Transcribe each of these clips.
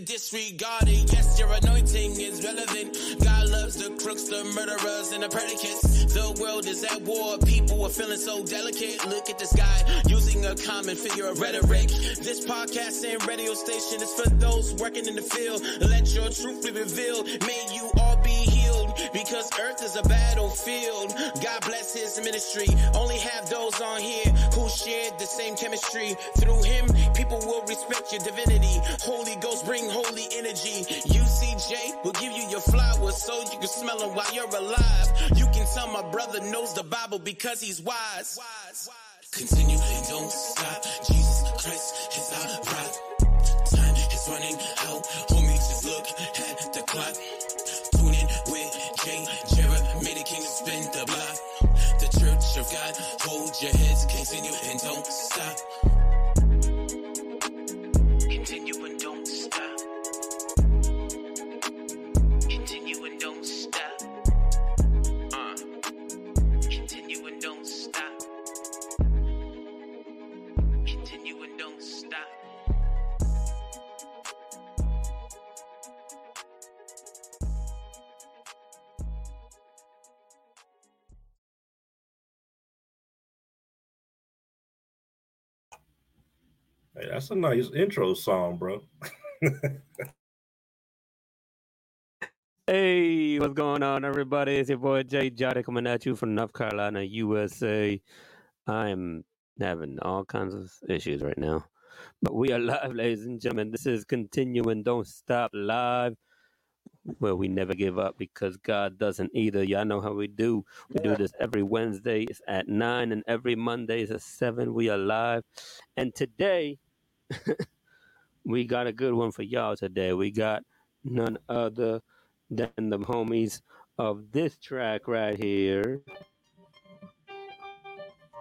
disregarded. Yes, your anointing is relevant. The crooks, the murderers, and the predicates. The world is at war. People are feeling so delicate. Look at this guy using a common figure of rhetoric. This podcast and radio station is for those working in the field. Let your truth be revealed. May you all be healed because earth is a battlefield. God bless his ministry. Only have those on here who shared the same chemistry. Through him, people will respect your divinity. Holy Ghost bring holy energy. UCJ will give you your flowers so you can smell them while you're alive. You can tell my brother knows the Bible because he's wise. Continue and don't stop. Jesus Christ Hey, that's a nice intro song, bro. Hey, what's going on, everybody? It's your boy Jay Jotty coming at you from North Carolina, USA. I'm having all kinds of issues right now, but we are live, ladies and gentlemen. This is continuing, don't stop live. Where we never give up because God doesn't either. Y'all know how we do. We do this every Wednesday it's at nine, and every Monday is at seven. We are live, and today we got a good one for y'all. Today we got none other than the homies of this track right here.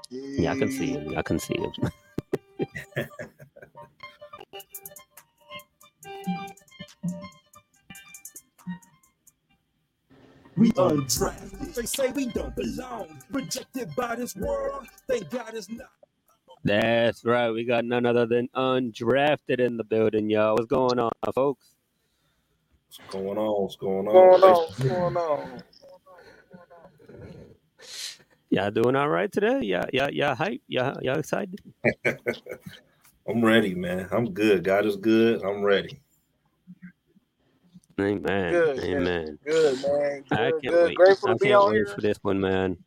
Yeah, I can see him. I can see him. We undrafted. They say we don't belong. Rejected by this world. Thank God it's not. That's right. We got none other than undrafted in the building, y'all. What's going on, folks? What's going on? What's going on? going on? What's going on? Y'all doing all right today? Yeah, yeah, yeah. Hype? Yeah, y'all excited? I'm ready, man. I'm good. God is good. I'm ready. Amen. Good, Amen. Good, man. Good, I can't good. wait. Grateful I to be can't on wait here. for this one, man.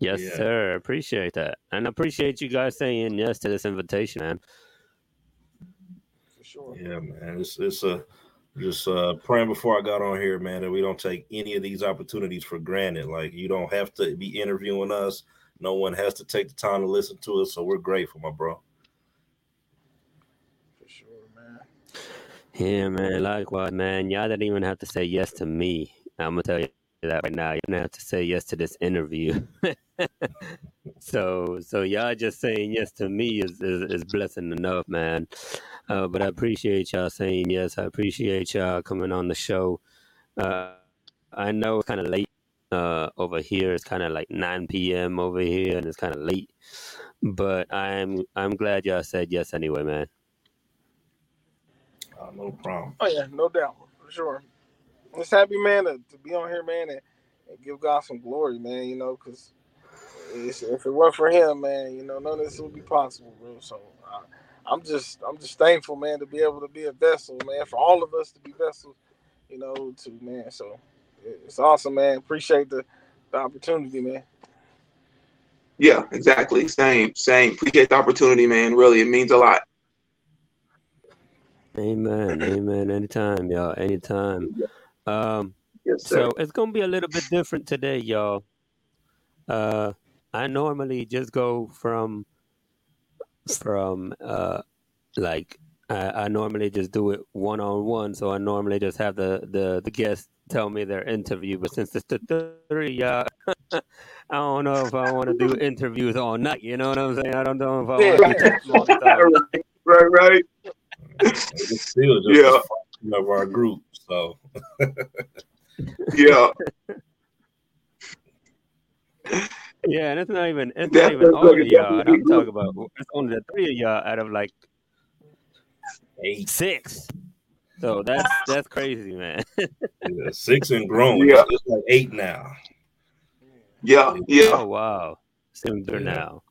Yes, Yeah. sir. Appreciate that. And appreciate you guys saying yes to this invitation, man. For sure. Yeah, man. It's it's a just uh praying before I got on here, man, that we don't take any of these opportunities for granted. Like you don't have to be interviewing us. No one has to take the time to listen to us. So we're grateful, my bro. For sure, man. Yeah, man. Likewise, man. Y'all didn't even have to say yes to me. I'm gonna tell you that right now. You're gonna have to say yes to this interview. so, so y'all just saying yes to me is is, is blessing enough, man. Uh, but I appreciate y'all saying yes. I appreciate y'all coming on the show. Uh, I know it's kind of late uh, over here. It's kind of like 9 p.m. over here, and it's kind of late. But I'm I'm glad y'all said yes anyway, man. Uh, no problem. Oh yeah, no doubt. For sure. Just happy, man, to, to be on here, man, and, and give God some glory, man. You know, because if it weren't for Him, man, you know, none of this would be possible, bro. So uh, I'm just, I'm just thankful, man, to be able to be a vessel, man, for all of us to be vessels, you know, to man. So it's awesome, man. Appreciate the, the opportunity, man. Yeah, exactly. Same, same. Appreciate the opportunity, man. Really, it means a lot. Amen. Amen. Anytime, y'all. Anytime. Um, Yes, sir. so it's gonna be a little bit different today, y'all. Uh, I normally just go from from uh like I, I normally just do it one on one, so I normally just have the the the guest tell me their interview. But since it's the three, y'all, I don't know if I want to do interviews all night. You know what I'm saying? I don't know if I want to do testimony all night. right, right. Still just Yeah. A function of our group. So Yeah. Yeah, and it's not even it's That's not even all of y'all. And I'm talking about it's only the three of y'all out of like eight, six. So that's that's crazy, man. yeah, six and grown. Yeah. It's like eight now. Yeah. Yeah. Oh wow, similar Yeah. now.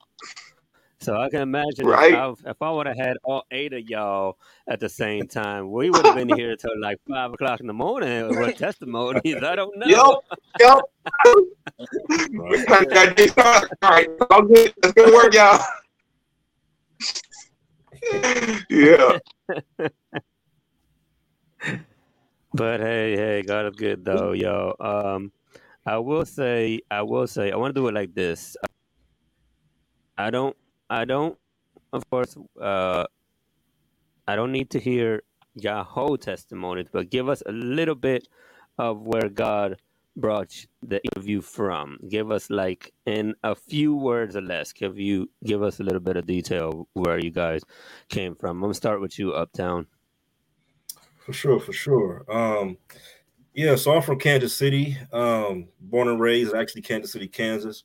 So I can imagine Right. if, I, if I would have had all eight of y'all at the same time, we would have been here till like five o'clock in the morning with testimonies. I don't know. Yep. Yep. Right. Gotta get started. All right. All good. That's good work, y'all. yeah. But hey, hey, God is good though, yo. Um, I will say, I will say, I want to do it like this. I don't, I don't, of course, uh, I don't need to hear your whole testimonies, but give us a little bit of where God brought the interview from. Give us like in a few words or less. Give you, give us a little bit of detail where you guys came from. I'm gonna start with you, Uptown. For sure, for sure. Um, yeah, so I'm from Kansas City, um, born and raised, actually Kansas City, Kansas.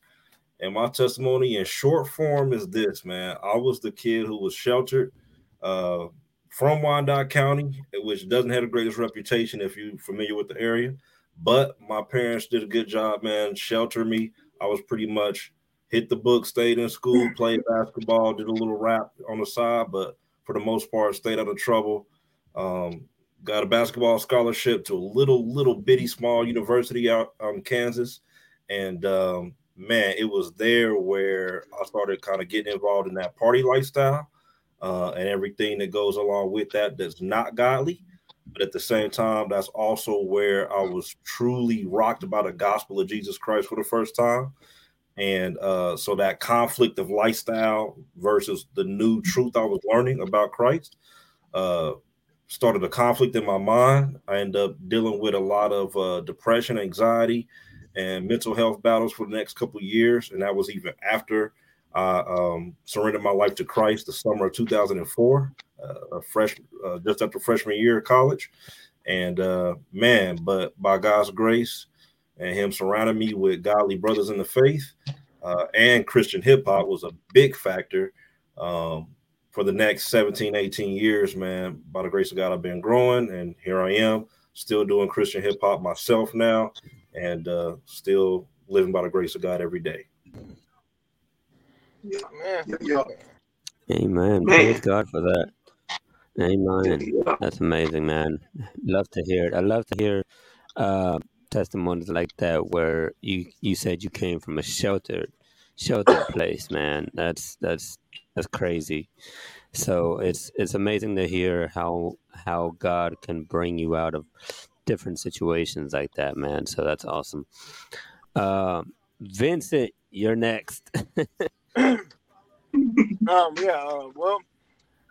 And my testimony in short form is this, man. I was the kid who was sheltered uh, from Wyandotte County, which doesn't have the greatest reputation if you're familiar with the area. But my parents did a good job, man, shelter me. I was pretty much hit the book, stayed in school, played basketball, did a little rap on the side, but for the most part, stayed out of trouble. Um, got a basketball scholarship to a little little bitty small university out, in Kansas, and um, man, it was there where I started kind of getting involved in that party lifestyle uh, and everything that goes along with that. That's not godly, but at the same time, that's also where I was truly rocked by the gospel of Jesus Christ for the first time. And uh, so that conflict of lifestyle versus the new truth I was learning about Christ uh, started a conflict in my mind. I ended up dealing with a lot of uh, depression, anxiety, and mental health battles for the next couple years. And that was even after I um, surrendered my life to Christ the summer of 2004, uh, fresh, uh, just after freshman year of college. And uh, man, but by God's grace and Him surrounding me with godly brothers in the faith uh, and Christian hip hop was a big factor. Um, for the next 17, 18 years, man, by the grace of God, I've been growing, and here I am, still doing Christian hip hop myself now, and uh, still living by the grace of God every day. Man. Yeah. Amen. Man. Praise God for that. Amen. Yeah. That's amazing, man. Love to hear it. I love to hear uh, testimonies like that where you you said you came from a sheltered sheltered place, man. That's that's that's crazy. So it's it's amazing to hear how how God can bring you out of different situations like that, man. So that's awesome. Um, Vincent, you're next. Um, yeah, uh, well,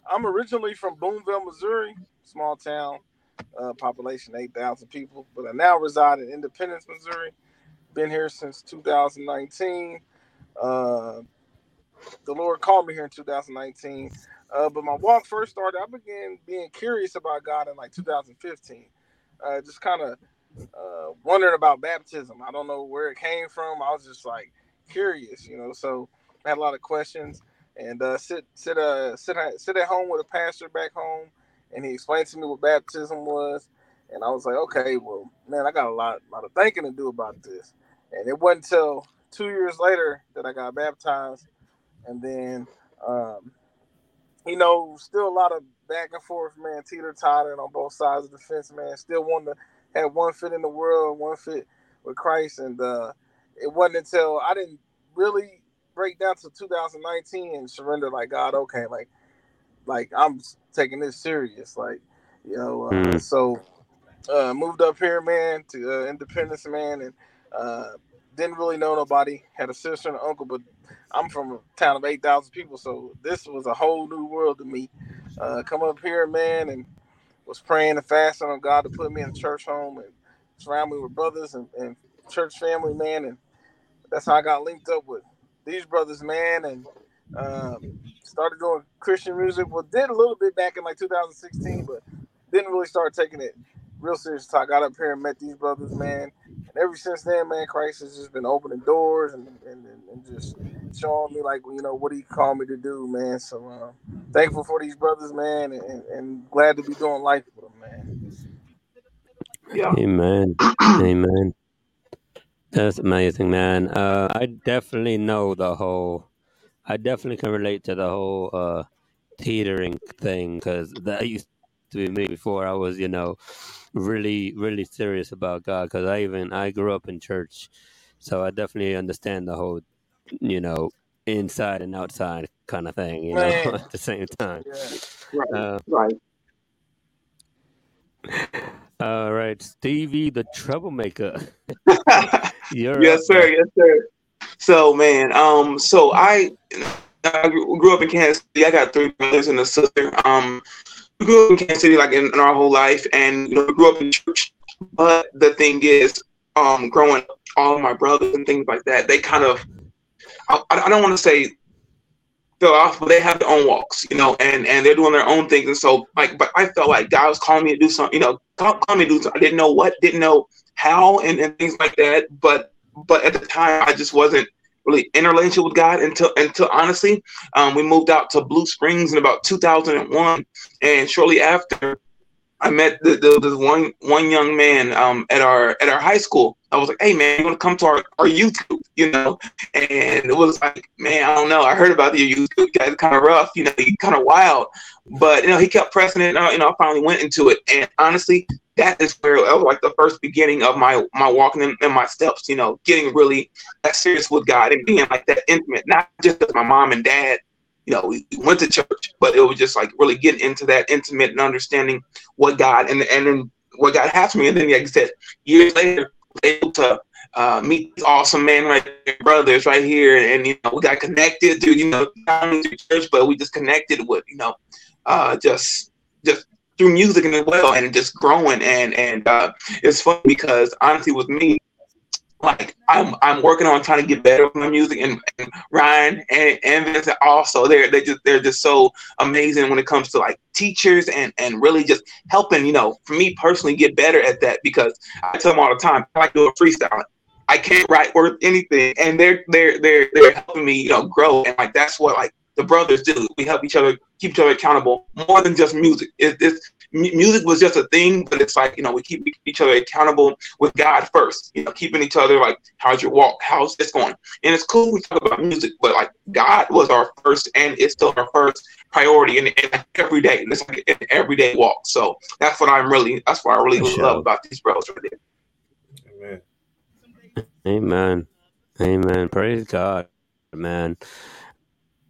I'm originally from Boonville, Missouri, small town, uh, population 8,000 people, but I now reside in Independence, Missouri. Been here since 2019. Uh, the Lord called me here in 2019. Uh, but my walk first started, I began being curious about God in like 2015. Uh, just kind of uh, wondering about baptism. I don't know where it came from. I was just like curious, you know. So I had a lot of questions and uh, sit sit uh sit sit at home with a pastor back home, and he explained to me what baptism was, and I was like, okay, well, man, I got a lot lot of thinking to do about this, and it wasn't until two years later that I got baptized, and then um, you know, still a lot of back and forth, man, teeter tottering on both sides of the fence, man. Still wanted to have one foot in the world, one foot with Christ, and uh, it wasn't until I didn't really break down to 2019 and surrender like God, okay, like like I'm taking this serious, like you know. Uh, Mm. So uh, moved up here, man, to uh, Independence, man, and uh, didn't really know nobody. Had a sister and an uncle, but I'm from a town of 8,000 people, so this was a whole new world to me. Uh, come up here, man, and was praying and fasting on God to put me in a church home and surround me with brothers and, and church family, man. And that's how I got linked up with these brothers, man, and um, started doing Christian music. Well, did a little bit back in like 2016, but didn't really start taking it real serious. So I got up here and met these brothers, man. And ever since then, man, Christ has just been opening doors and, and, and just showing me like you know what he called me to do, man. So uh, thankful for these brothers, man, and, and glad to be doing life with them, man. Yeah. Amen. Amen. That's amazing, man. Uh, I definitely know the whole. I definitely can relate to the whole uh, teetering thing because that used to be me before I was, you know, really, really serious about God. Because I even I grew up in church, so I definitely understand the whole, you know, inside and outside kind of thing. You know, at the same time. Yeah. Right. Uh, Right. all right, Stevie, the troublemaker. Yes, sir. Yes, sir. So, man, um, so I, I grew grew up in Kansas City. I got three brothers and a sister. Um, grew up in Kansas City like in, in our whole life, and you know, we grew up in church. But the thing is, um, growing up, all my brothers and things like that, they kind of, I, I don't want to say fell off, but they have their own walks, you know, and and they're doing their own things. And so, like, but I felt like God was calling me to do something, you know, call, calling me to do something. I didn't know what, didn't know how, and, and things like that. But but at the time, I just wasn't really in a relationship with God until until honestly, um, we moved out to Blue Springs in about 2001, and shortly after. I met the, the, this one one young man um, at our at our high school. I was like, "Hey man, you want to come to our, our YouTube?" You know, and it was like, "Man, I don't know. I heard about the YouTube guys, kind of rough. You know, kind of wild." But you know, he kept pressing it. And, you know, I finally went into it, and honestly, that is where that was like the first beginning of my my walking in, in my steps. You know, getting really that serious with God and being like that intimate, not just my mom and dad. You know, we went to church, but it was just like really getting into that intimate and understanding what God and and then what God has for me. And then, like I said, years later, able to uh, meet these awesome men right here, brothers right here, and you know we got connected to you know through church, but we just connected with you know uh, just just through music and as well, and just growing. And and uh, it's funny because honestly, with me, like I'm I'm working on trying to get better with my music, and, and Ryan and, and Vincent also they're they just they're just so amazing when it comes to like teachers and and really just helping you know for me personally get better at that because I tell them all the time I like doing freestyle. I can't write worth anything, and they're they're they're they're helping me you know grow, and like that's what like the brothers do. We help each other keep each other accountable more than just music. It, it's music was just a thing, but it's like you know we keep each other accountable with God first. You know, keeping each other like, how's your walk? How's this going? And it's cool we talk about music, but like God was our first, and it's still our first priority in, in every day. It's like an everyday walk. So that's what I'm really. That's what I really For love about these bros right there. Amen. Amen. Amen. Praise God, man.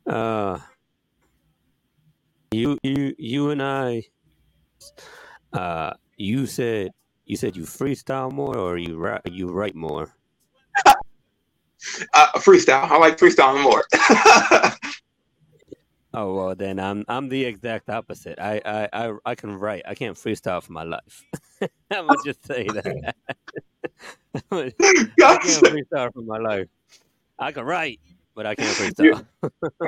Uh you you you and I uh you said you said you freestyle more or you write you write more. Uh, freestyle. I like freestyling more. Oh well then I'm I'm the exact opposite. I I I, I can write. I can't freestyle for my life. I'm gonna just say that. I can't freestyle for my life. I can write, but I can't freestyle.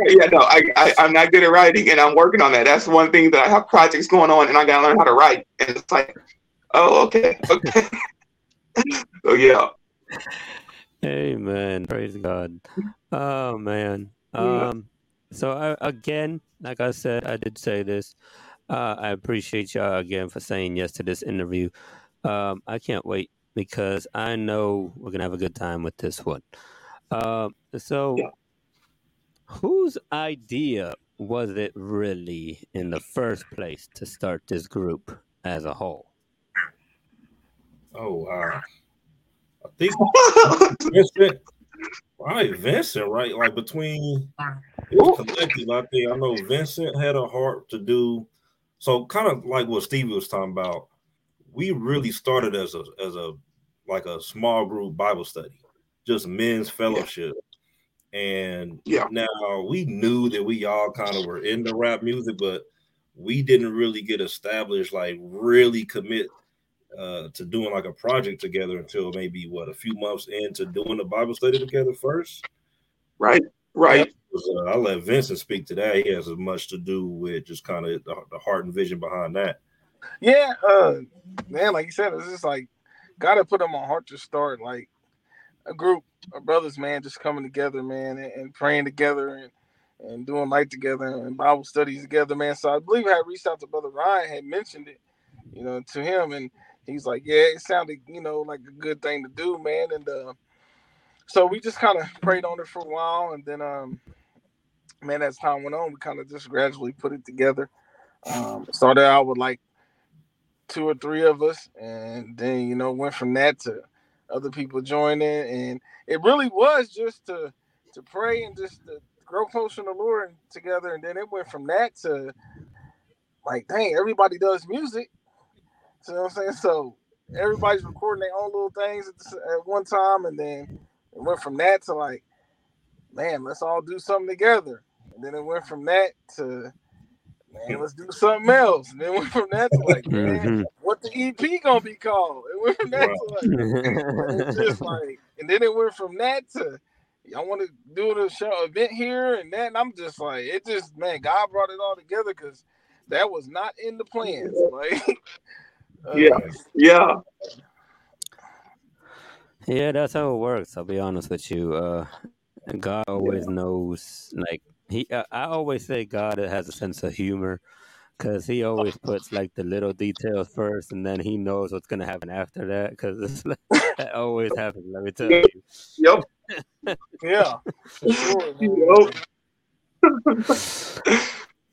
yeah, no, I, I I'm not good at writing, and I'm working on that. That's one thing that I have projects going on, and I gotta learn how to write. And it's like, oh, okay, okay. so yeah, Amen. Praise God. Oh man. Um. So I, again, like I said, I did say this. Uh, I appreciate y'all again for saying yes to this interview. Um, I can't wait because I know we're gonna have a good time with this one. Um. So, Yeah. whose idea was it really in the first place to start this group as a whole? Oh wow. I think Vincent, right? Vincent, right? Like between it was collective. I think I know Vincent had a heart to do so kind of like what Stevie was talking about. We really started as a as a like a small group Bible study, just men's fellowship. And Yeah. now we knew that we all kind of were into rap music, but we didn't really get established, like really commit uh, to doing like a project together until maybe what a few months into doing the Bible study together first. Right, right. Was, uh, I let Vincent speak to that. He has as much to do with just kind of the, the, heart and vision behind that. Yeah, uh, man, like you said, it's just like gotta put them my heart to start. Like a group of brothers, man, just coming together, man, and, and praying together and and doing life together and Bible studies together, man. So I believe I reached out to Brother Ryan, had mentioned it, you know, to him, and he's like, yeah, it sounded, you know, like a good thing to do, man. And uh, so we just kind of prayed on it for a while, and then, um, man, as time went on, we kind of just gradually put it together. Um, started out with like two or three of us, and then you know went from that to other people joining, and it really was just to to pray and just to grow closer to the Lord together, and then it went from that to like, dang, everybody does music. You know I'm saying? So everybody's recording their own little things at, the, at one time, and then it went from that to like, man, let's all do something together. And then it went from that to man, let's do something else. And then went from that to like, man, mm-hmm. what the EP gonna be called? It went from that wow. to like, just like, and then it went from that to I want to do the show event here and that. And I'm just like, it just man, God brought it all together because that was not in the plans. Like, uh, yeah, yeah, yeah. That's how it works. I'll be honest with you. Uh, God always yeah. knows. Like he, uh, I always say God has a sense of humor because he always puts like the little details first, and then he knows what's gonna happen after that. Because it's that always happens. Let me tell you. Yep yeah. Sure,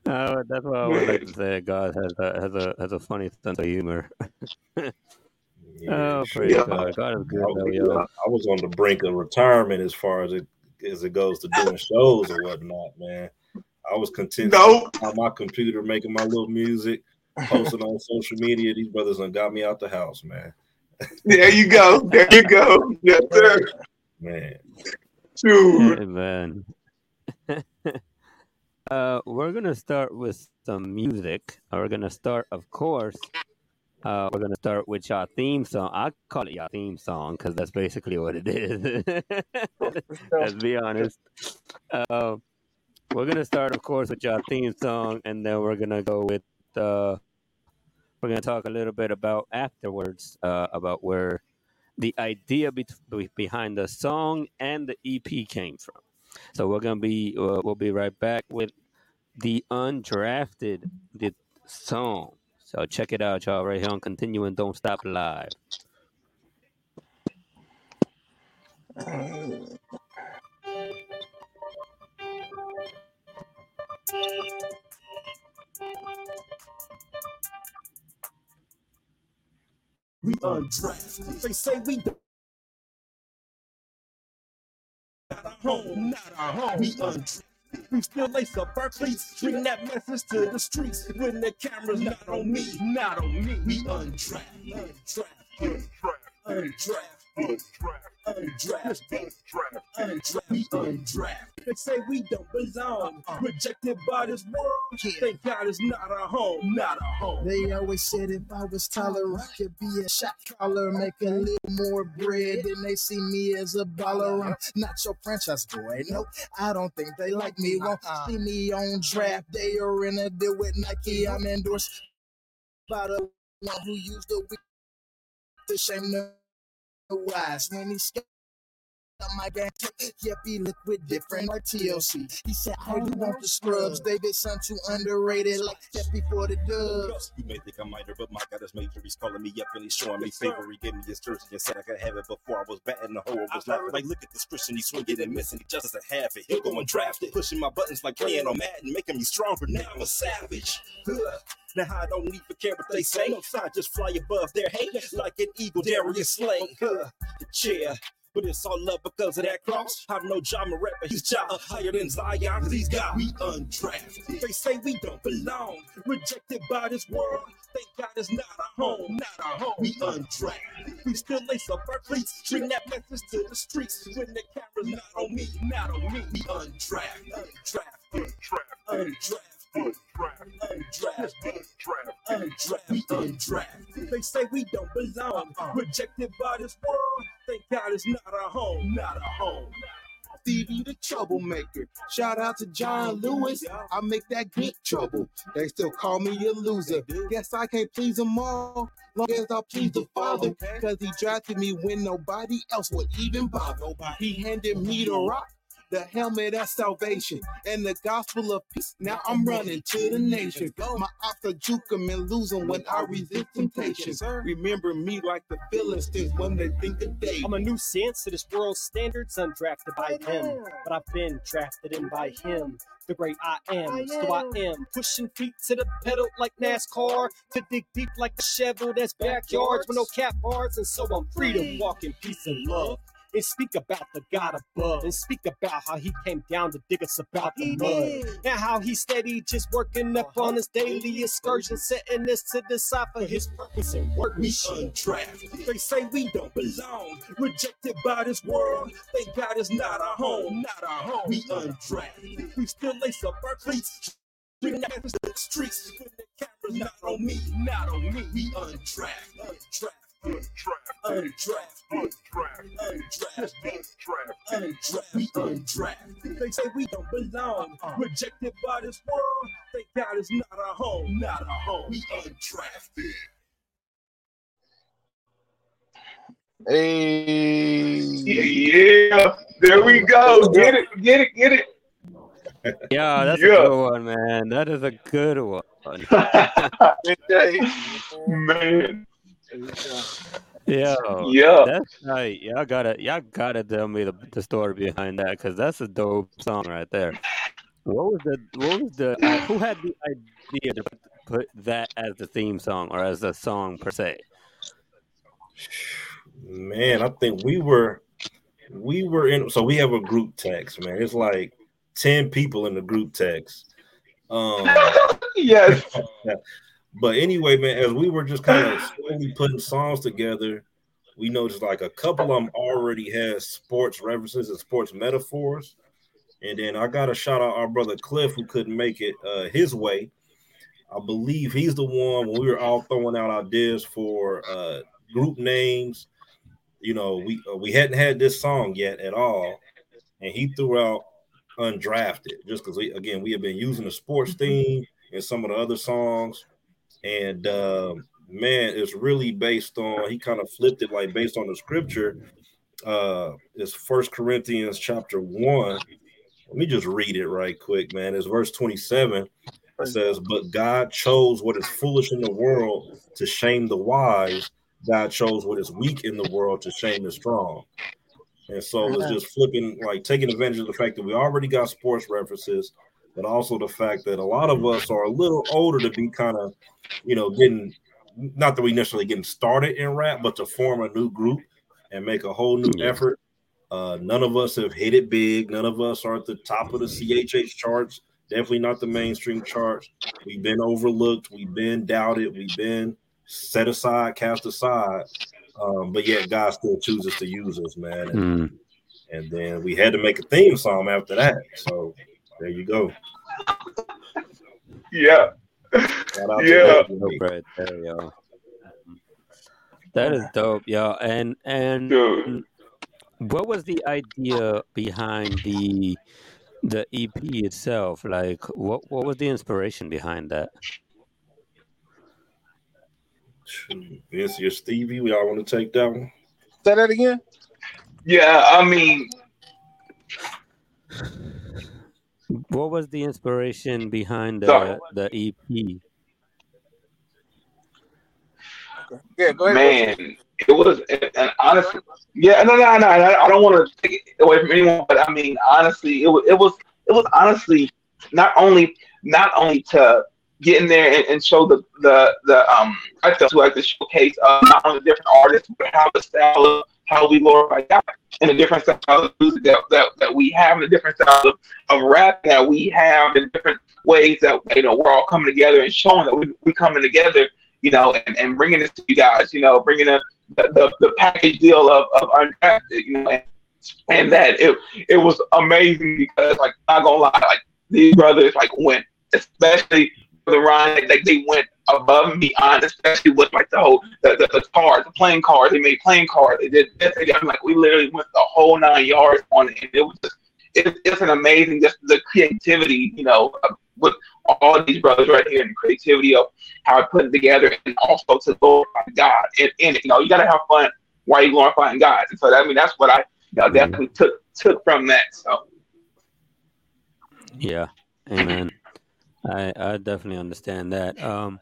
uh, that's what I would like to say. God has a has a has a funny sense of humor. yeah, oh, praise yeah. God! God is good. I, though, I was on the brink of retirement as far as it as it goes to doing shows or whatnot, man. I was content nope. on my computer making my little music, posting on social media. These brothers done got me out the house, man. There you go. There you go. Yes, sir. Man. Dude. man. uh, we're gonna start with some music. We're gonna start, of course. Uh, we're gonna start with your theme song. I call it your theme song because that's basically what it is. Let's be honest. Uh, we're gonna start, of course, with your theme song, and then we're gonna go with. Uh, we're gonna talk a little bit about afterwards uh, about where the idea be- behind the song and the EP came from. So we're gonna be uh, we'll be right back with the undrafted the song. So check it out, y'all, right here on Continuing Don't Stop Live. We undrafted. They say we. Not our home, not our home. We undrafted. We still lace up our cleats, bring that message to the streets. When the camera's not on me, not on me. We undrafted, undrafted, undrafted, undrafted, undrafted undrafted, undrafted, we undrafted. They say we don't belong, uh-uh. rejected by this world. Thank God it's not our home, not our home. They always said if I was taller, I could be a shot caller, make a little more bread. And they see me as a baller. I'm not your franchise boy. Nope, I don't think they like me. Won't uh-uh. see me on draft day or in a deal with Nike. I'm endorsed by the one who used the week to shame the wise. When he my gang. Yep, he liquid different like TLC. He said, I do want the scrubs. Davidson too underrated like that before the dubs. You may think I'm minor, but my God is major. He's calling me up and he's showing me favor. He gave me his jersey and said I could have it before I was batting the hole. was laughing like, look at this Christian. He's swinging and missing. He just doesn't have it. He'll go and draft it. Pushing my buttons like playing on Madden, making me stronger. Now I'm a savage. Now I don't need even care what they say. No, I just fly above their hate like an eagle, Darius Slay. Yeah. But it's all love because of that cross. I'm no John rapper, he's job higher than Zion, cause he's got we undrafted. They say we don't belong, rejected by this world. Thank God it's not our home, not our home. We undrafted. We still lace up our cleats, bring that message to the streets. When the camera's not on me, not on me. We undrafted, undrafted, undrafted, undrafted. Undrafted, undrafted, we undrafted. They say we don't belong, uh-uh. rejected by this world. Thank God it's not our home, not our home. Stevie the troublemaker. Shout out to John Lewis. I make that good trouble. They still call me a loser. Guess I can't please them all. Long as I please the Father, cause he drafted me when nobody else would even bother. He handed me the rock, the helmet of salvation, and the gospel of peace. Now I'm running to the nation. My ops are juke 'em and lose 'em when I resist temptation. Remember me like the Philistines when they think of David. I'm a nuisance to this world's standards, undrafted by them, But I've been drafted in by him. The great I am, so I am pushing feet to the pedal like NASCAR to dig deep like a shovel that's backyards with no cap bars, and so I'm free to walk in peace and love and speak about the God above and speak about how he came down to dig us about the mud and how he steady just working up on his uh-huh. daily excursion, setting us to decipher his purpose and work We undrafted. They say we don't belong, rejected by this world. Thank God it's not our home, not our home. We undrafted. We still lace up our cleats. To the streets. When the camera's not on me, not on me. We undrafted, undrafted. Undrafted, undrafted, undrafted, undrafted, we undrafted. They say we don't belong, rejected by this world. Thank God it's not our home, not our home. We undrafted. Hey, Yeah, there we go. Get it, get it, get it. Yeah, that's Yeah. a good one, man. That is a good one. Man, Yeah, yeah. that's right. Y'all gotta, y'all gotta tell me the, the story behind that because that's a dope song right there. What was the, what was the, uh, who had the idea to put, put that as the theme song or as the song per se? Man, I think we were we were in so we have a group text, man. It's like 10 people in the group text. Um Yes. but anyway, man, as we were just kind of slowly putting songs together, we noticed like a couple of them already had sports references and sports metaphors. And then I got a shout out our brother Cliff who couldn't make it uh, his way. I believe he's the one when we were all throwing out ideas for uh, group names. You know, we uh, we hadn't had this song yet at all, and he threw out undrafted just because again we have been using the sports theme in some of the other songs, and um, man, it's really based on he kind of flipped it like based on the scripture. Uh, it's First Corinthians chapter one. Let me just read it right quick, man. It's verse 27. It says, But God chose what is foolish in the world to shame the wise. God chose what is weak in the world to shame the strong. And so it's just flipping, like taking advantage of the fact that we already got sports references, but also the fact that a lot of us are a little older to be kind of, you know, getting not that we necessarily getting started in rap, but to form a new group and make a whole new effort. Uh, none of us have hit it big. None of us are at the top of the CHH charts. Definitely not the mainstream charts. We've been overlooked. We've been doubted. We've been set aside, cast aside. Um, but yet God still chooses to use us, man. And, Mm. and then we had to make a theme song after that. So there you go. Yeah. Shout Yeah. Dave. Dope right there, yo. That is dope, yo. And and Dude. what was the idea behind the the EP itself? Like, what what was the inspiration behind that? Vince, you're Stevie. We all want to take that one. Say that again. Yeah, I mean, What was the inspiration behind Sorry. the the E EP? Yeah, go ahead. man, it was and honestly, yeah, no, no, no, I I don't want to take it away from anyone, but I mean, honestly, it was, it was, it was honestly not only, not only to get in there and, and show the the the um, I felt like the showcase of not only different artists, but how the style of how we glorify God and the different styles of music that, that, that we have, and the different styles of, of rap that we have, and different ways that you know we're all coming together and showing that we we coming together you know, and, and bringing this to you guys, you know, bringing the, the, the package deal of, of undrafted, you know, and, and that it it was amazing because, like, not gonna lie, like these brothers, like, went, especially Brother Ryan, like they went above and beyond, especially with like the whole the, the, the cars, the playing cards. They made playing cards. They did. This, they, I'm like, we literally went the whole nine yards on it, and it was just it, it's an amazing just the creativity, you know, with all these brothers right here and the creativity of how I put it together, and also to glorify God. And, and you know, you gotta have fun while you glorifying God. And so I mean, that's what I you know, mm-hmm. definitely took took from that. So Yeah, amen. I I definitely understand that. Um,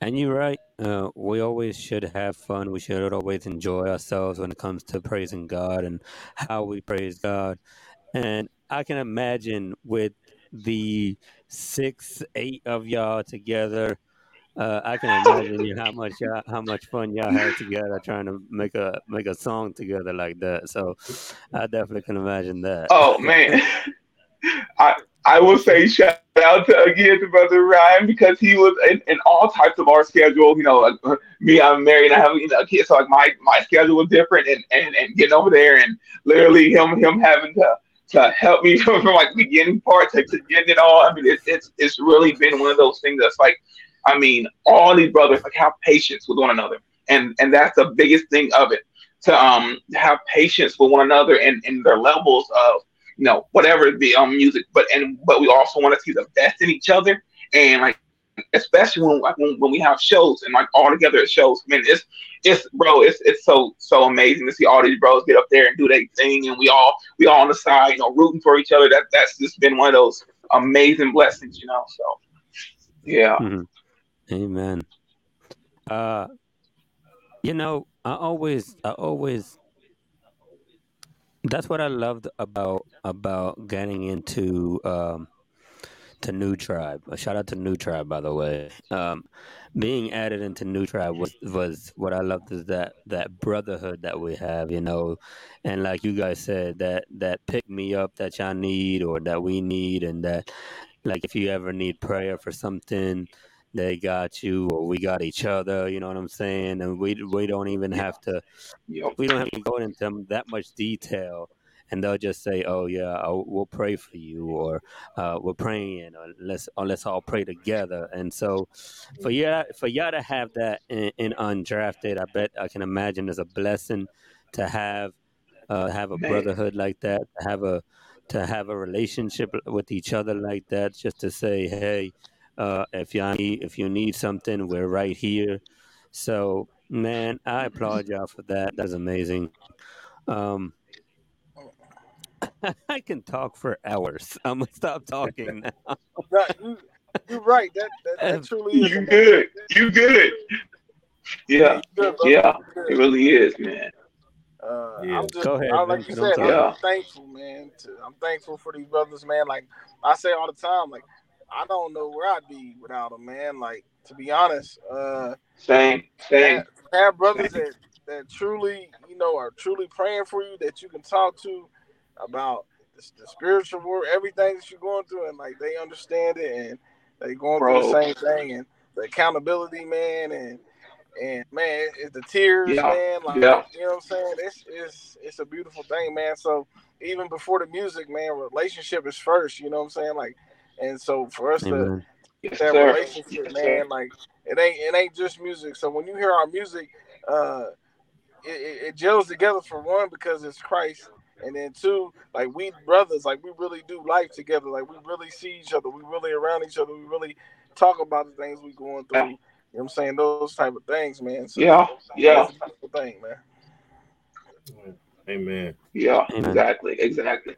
and you're right. Uh, we always should have fun. We should always enjoy ourselves when it comes to praising God and how we praise God. And I can imagine with the six, eight of y'all together, uh, I can imagine you how much y'all, how much fun y'all had together trying to make a make a song together like that. So I definitely can imagine that. Oh man, I I will say shout out to again to Brother Ryan because he was in, in all types of our schedule. You know, like, me, I'm married, and I have you know a kid, so like my my schedule was different, and and and getting over there and literally him him having to to help me from, from like beginning part to, to getting it all. I mean, it's it's it's really been one of those things that's like, I mean, all these brothers like have patience with one another, and and that's the biggest thing of it to um have patience with one another and and their levels of you know whatever the um music, but and but we also want to see the best in each other, and like especially when when, when we have shows and like all together at shows. Man, it's it's bro, it's it's so so amazing to see all these bros get up there and do their thing, and we all we all on the side, you know, rooting for each other. That that's just been one of those amazing blessings, you know. So yeah, Mhm. Amen. Uh, you know, I always, I always. That's what I loved about about getting into um, to New Tribe. A shout out to New Tribe, by the way. Um, being added into New Tribe was was what I loved is that that brotherhood that we have, you know, and like you guys said, that that pick me up that y'all need or that we need, and that like if you ever need prayer for something, they got you or we got each other. You know what I'm saying? And we we don't even have to we don't have to go into that much detail and they'll just say oh yeah I'll, we'll pray for you or uh, we're praying or let's or let's all pray together and so for y'all for y'all to have that in, in undrafted i bet i can imagine is a blessing to have uh, have a brotherhood like that to have a to have a relationship with each other like that just to say hey uh, if you need if you need something we're right here so man i applaud y'all for that that's amazing um I can talk for hours. I'm gonna stop talking now. No, you, you're right. That that, that truly is. you amazing. good, you good. Yeah, You good, yeah, You it really is, man. Uh, Yeah. I'm just, Go ahead, I, like you Vincent. said, I'm sorry. I'm thankful, man. To, I'm thankful for these brothers, man. Like I say all the time, like I don't know where I'd be without them, man. Like to be honest, uh, Same, same. have, have brothers that that truly, you know, are truly praying for you, that you can talk to about the, the spiritual world, everything that you're going through, and like they understand it, and they going through the same thing, and the accountability, man, and and man, it's the tears, Yeah, man. Like yeah. you know what I'm saying? It's it's it's a beautiful thing, man. So even before the music, man, relationship is first. You know what I'm saying? Like, and so for us to get that sir. relationship, Yes, man. Like it ain't it ain't just music. So when you hear our music, uh, it, it, it gels together for one because it's Christ, and then two, like we brothers, like we really do life together. Like we really see each other. We really around each other. We really talk about the things we going through. Yeah. You know what I'm saying? Those type of things, man. So Yeah, yeah, that's a beautiful thing, man. Amen. yeah. Amen. Exactly, exactly.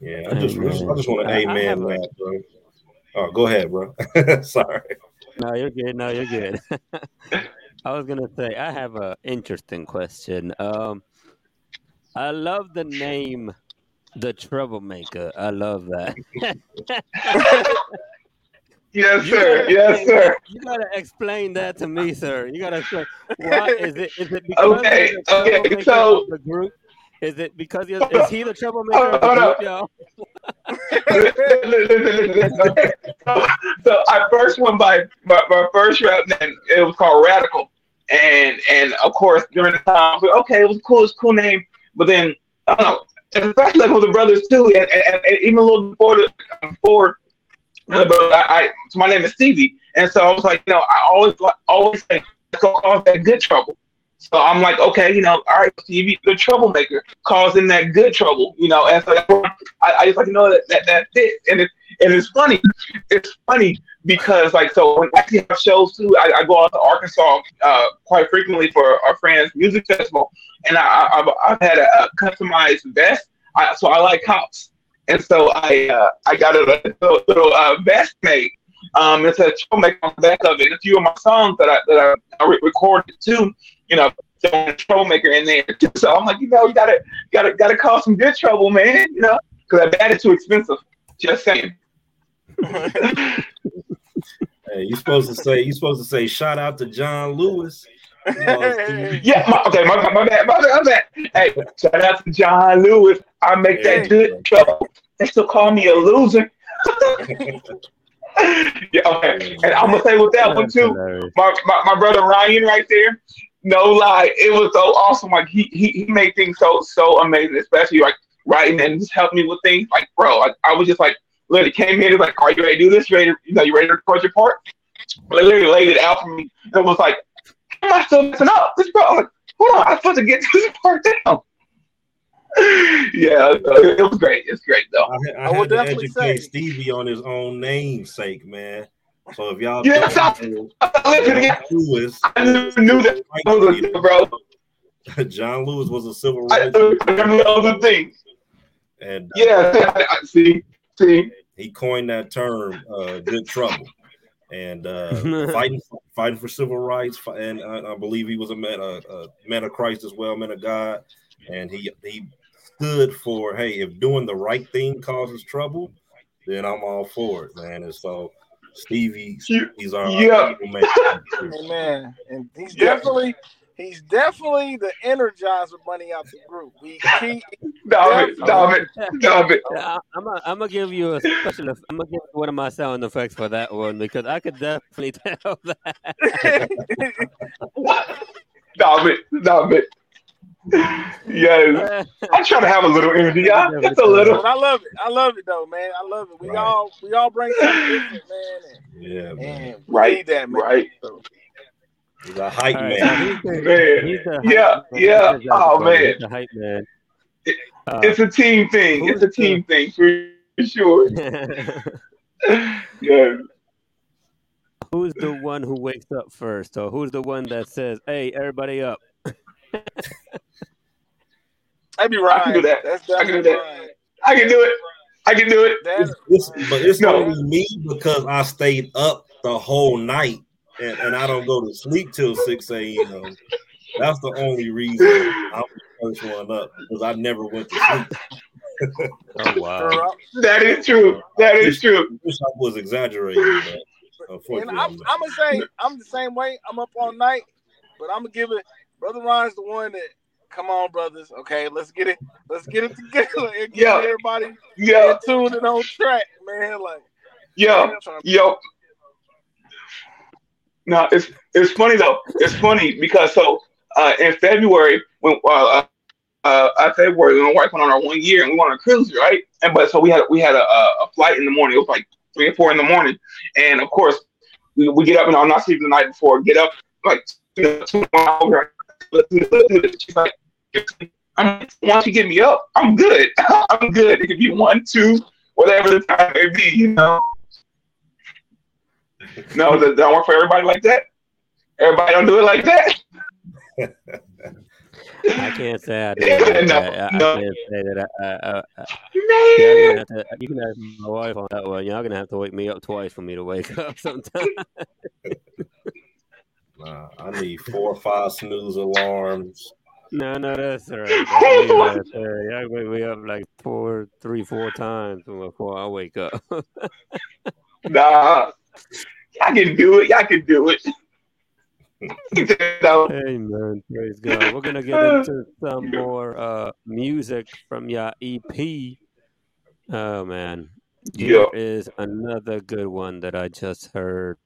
Yeah, I just, I just, I just want to I- I amen have a- that, bro. Oh, go ahead, bro. Sorry. No, you're good. No, you're good. I was gonna say I have a interesting question. Um, I love the name, the troublemaker. I love that. Yes, sir. Yes, explain sir. You gotta explain that to me, sir. You gotta explain. Why is it? Is it because Okay, okay, so- the group? Is it because you're, is he the troublemaker of the Hold up. listen, listen, listen. So, so I first went by my, my first rap name. It was called Radical, and and of course during the time, I was like, okay, it was cool, it's a cool name. But then I don't know, especially like with the brothers too, and, and, and even a little before the before but I, I so my name is Stevie, and so I was like, you know, I always always say, cause that good trouble. So I'm like, okay, you know, all right, Stevie, the troublemaker, causing that good trouble, you know, and so I, I just like, you know, that that, that fits, and it and it's funny, it's funny because like so when I actually have shows too, I, I go out to Arkansas uh, quite frequently for our friends' music festival, and I, I've, I've had a, a customized vest, I, so I like cops, and so I uh, I got a little, little uh, vest made. Um, it's a troublemaker on the back of it. A few of my songs that I that I, I recorded too, you know, throwing a troublemaker in there. So I'm like, you know, you gotta gotta gotta cause some good trouble, man. You know, because that bad is too expensive. Just saying. hey, you supposed to say you supposed to say shout out to John Lewis. yeah, my, okay, my, my, my bad, my bad, my bad. Hey, shout out to John Lewis. I make that good trouble. They still call me a loser. yeah, okay. And I'm gonna say with that one too, my, my, my brother Ryan right there. No lie, it was so awesome. Like he he, he made things so so amazing, especially like writing and just helped me with things. Like bro, like I was just like literally came in and like, are you ready to do this? You ready to, you know, you ready to record your part? But literally laid it out for me and was like, am I still messing up? This bro, I'm like, hold on, I'm supposed to get to this part down. yeah, it was great. It's great though. I, I, I would definitely educate say. Stevie on his own namesake, man. So if y'all yes, I, I, Lewis, I knew that, bro. John Lewis was a civil rights. I, I know the thing. And uh, yeah, I, see, see. He coined that term, uh, "good trouble," and uh, fighting, fighting for civil rights. And I, I believe he was a man, a, a man of Christ as well, man of God. And he he stood for, hey, if doing the right thing causes trouble, then I'm all for it, man. And so Stevie, he's our yeah. man. Amen. And he's yeah. definitely he's definitely the energizer bunny out the group. He, he stop it, stop it, stop it. I'm gonna I'm gonna give you a special. I'm gonna give one of my sound effects for that one because I could definitely tell that. stop it, stop it yes, I try to have a little energy. Yeah, just a little. I love it. I love it though, man. I love it. We right. all we all bring something different, man. And, yeah, man. right. that, man. Right. He's a hype right, man. So man. yeah, man. yeah. Oh man. He's a hype man. It, uh, it's a team thing. It's a team the... thing for sure. yeah. Who's the one who wakes up first, or who's the one that says, "Hey, everybody up"? I'd be right. I can do that. That's I can do that. Right. I can do it. I can do it. It's, it's, but it's no. only me because I stayed up the whole night and, and I don't go to sleep till 6 a.m. That's the only reason I'm the first one up because I never went to sleep. oh wow, that is true. That is true. I wish I was exaggerating. But and I'm, I'm, gonna say I'm the same way. I'm up all night, but I'm gonna give it. Brother Ron's the one that come on, brothers. Okay, let's get it. Let's get it together and get yeah. everybody yeah. tuned and on track, man. Like, yo, yo. No, it's it's funny though. It's funny because so uh, in February when uh, uh, uh February when my wife went on our one year and we went on a cruise, right? And but so we had we had a, a flight in the morning. It was like three or four in the morning, and of course we, we get up and I'm not sleeping the night before. Get up like two hours. She's like, I'm, once you get me up, I'm good. I'm good. It could be one, two, whatever the time may be, you know. No, that don't work for everybody like that. Everybody don't do it like that. I can't say I do. Like no, I, no. I, can't say that. I, I, I, yeah, to, you can ask my wife on that one. Y'all gonna have to wake me up twice for me to wake up sometime. Nah, I need four or five snooze alarms. No, no, that's all right. That's all I wake me up like four, three, four times before I wake up. nah, I can do it. I can do it. hey man, praise God. We're gonna get into some more uh, music from your EP. Oh man, here yeah. is another good one that I just heard.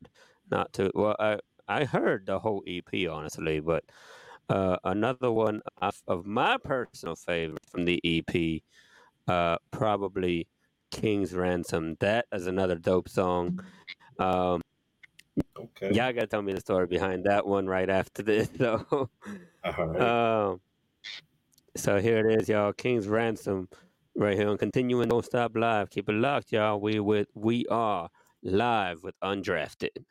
Not to well, I I heard the whole EP honestly, but uh, another one of, of, my personal favorite from the EP, uh, probably King's Ransom. That is another dope song. Um, Okay. y'all gotta tell me the story behind that one right after this. though. All right. um, so here it is, y'all. King's Ransom, right here on continuing. Don't stop live. Keep it locked, y'all. We with we are live with Undrafted.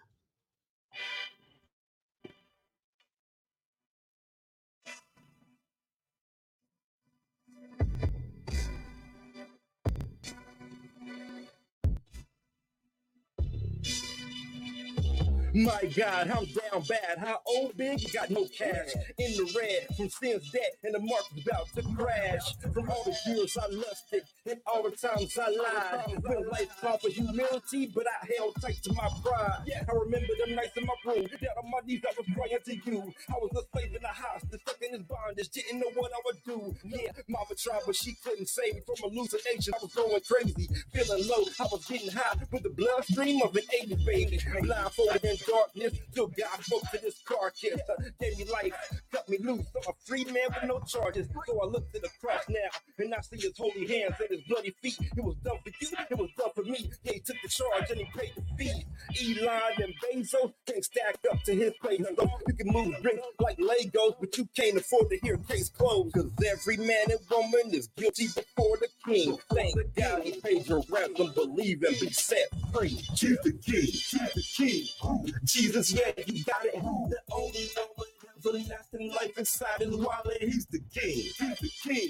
My God, I'm down bad. How old big? You got no cash. In the red from sin's debt, and the market's about to crash. From all the years I lusted, and all the times I lied. When life called for humility, but I held tight to my pride. I remember the nights in my room, down on my knees, I was praying to you. I was a slave in a hostage, stuck in this bondage, didn't know what I would do. Yeah, mama tried, but she couldn't save me from hallucination. I was going crazy, feeling low. I was getting high with the bloodstream of an 80 baby. Blindfolded in darkness, till God spoke to this carcass. Uh, gave me life, cut me loose. I'm a free man with no charges. So I look to the cross now, and I see his holy hands and his bloody feet. It was done for you, it was done for me. Yeah, he took the charge and he paid the fee. Elon and Bezos can't stack up to his place. So you can move bricks like Legos, but you can't afford to hear case closed. Cause every man and woman is guilty before the king. Thank God he paid your ransom, believe and be set free. Choose the king, choose the king. Jesus, yeah, you got it. The only one everlasting life inside his wallet. He's the king, he's the king.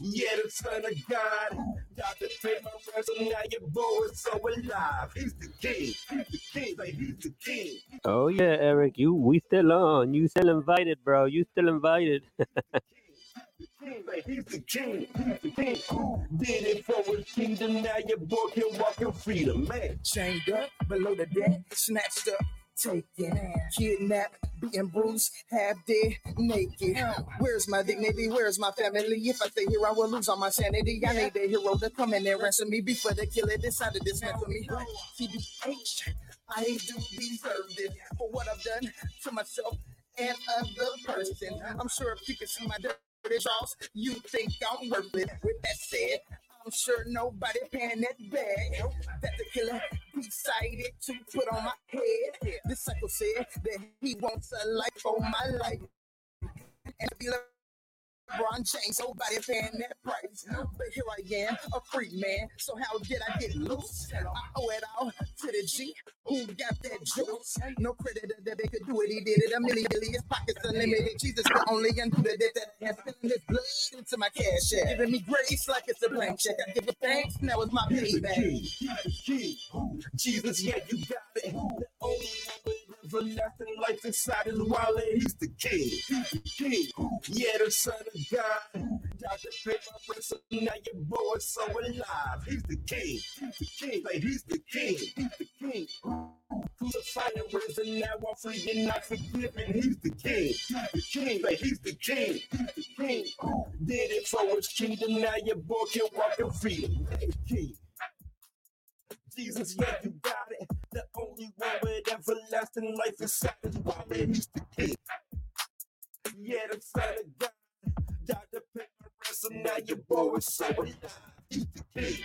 Yeah, the son of God. To pay my ransom, now your boy is so alive. He's the king, he's the king, like he's the king. Oh yeah, Eric, you we still on. You still invited, bro. You still invited. Like he's the king, he's the king. Did it for his kingdom, now your boy can walk in freedom, man. Chained up below the deck, snatched up, taken, kidnapped, beaten, bruised, half dead, naked. Where's my dignity? Where's my family? If I stay here, I will lose all my sanity. I need a hero to come in and ransom me before the killer decided to dismantle me. TBH, I do deserve this for what I've done to myself and other person. I'm sure if you could see my dirty draws, you think I'm worth it. With that said, I'm sure nobody paying that bag that the killer decided to put on my head. The psycho said that he wants a life for my life. And if you LeBron James, nobody paying that price. But here I am, a free man. So how did I get loose? I owe it all to the G who got that juice. No creditor that they could do it. He did it a million, million. His pockets unlimited. Jesus the only undoer that has spilling his blood into my cash app. Giving me grace like it's a blank check. I give it thanks. Now it's my payback. he's the king. Jesus, yeah, you got it. With everlasting life inside his wallet. He's the king, he's the king. Yeah, the son of God. Pay my ransom, now your boy so alive. He's the king, he's the king. Like he's the king, he's the king. Crucified and risen, now I'm free and not forgiven. He's the king, he's the king. Like he's the king, he's the king. Did it for his kingdom, now your boy can walk in freedom. He's the king. Jesus, yeah, you got it. The only one with everlasting life inside his wallet. He's the king. Yeah, the son. Died to pay my ransom, now your boy is so alive. He's the king.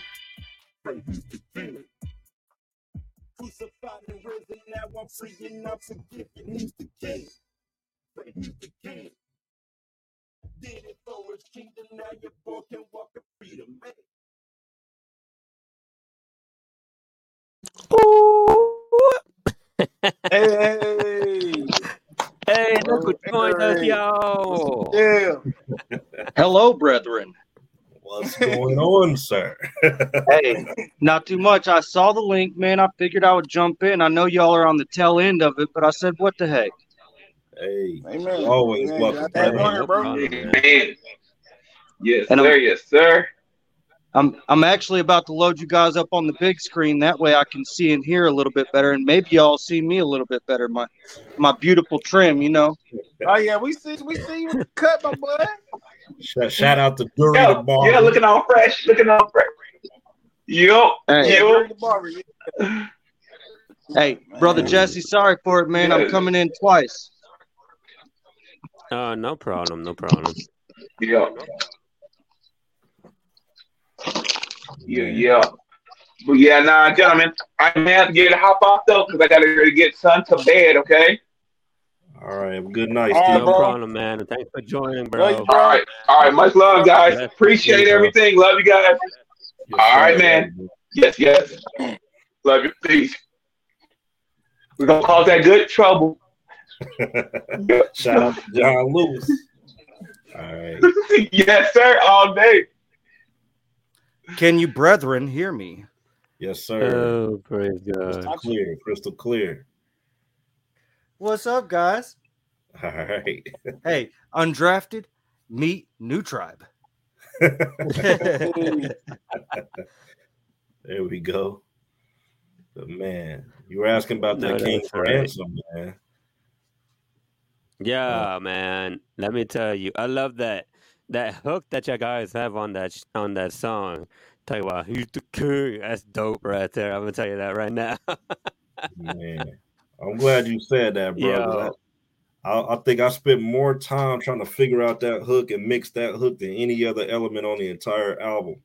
He's the king. Crucified and risen, now I'm free and I'm forgiven. He's the king. Hey, he's the king. Did it for his kingdom, now your boy can walk in freedom. Man. Hey, Hey, look who joined us, y'all. yeah. Hello, brethren. What's going on, sir? Hey, not too much. I saw the link, man. I figured I would jump in. I know y'all are on the tail end of it, but I said, what the heck? Hey, Amen. always Amen. welcome, Got brother. on bro. problem, man. Man. Yes, And I'm- sir. Yes, sir. I'm I'm actually about to load you guys up on the big screen. That way I can see and hear a little bit better, and maybe y'all see me a little bit better. My my beautiful trim, you know. Oh yeah, we see we see you cut, my boy. Shout, shout out to Dury the Yeah, Barber. yeah, looking all fresh, looking all fresh. Yo, Hey, yo. Barber. Hey, brother Jesse, sorry for it, man. I'm coming in twice. Uh, no problem, no problem. Yeah. Yeah, yeah. But yeah, nah, gentlemen, I may have to get a hop off though because I got to get son to bed. Okay. All right. Good night, All right, Steve. No bro. problem, man. Thanks for joining, Love bro. you, All bro. right. All right. Much love, guys. Bless Appreciate you, bro. everything. Love you guys. Yes, All right, sir. man. Yes, yes. Love you. Peace. We're gonna cause that good trouble. Shout out to John Lewis. All right. yes, sir. All day. Can you brethren hear me? Yes, sir. Oh, praise God. Crystal clear. Crystal clear. What's up, guys? All right. Hey, undrafted, meet new tribe. There we go. But man, you were asking about No, that King that's right. ransom, man. Yeah, uh, man. Let me tell you, I love that that hook that you guys have on that sh- on that song. Tell you what, he's the king. That's dope right there. I'm gonna tell you that right now. Man, I'm glad you said that, bro. I, I, I think I spent more time trying to figure out that hook and mix that hook than any other element on the entire album.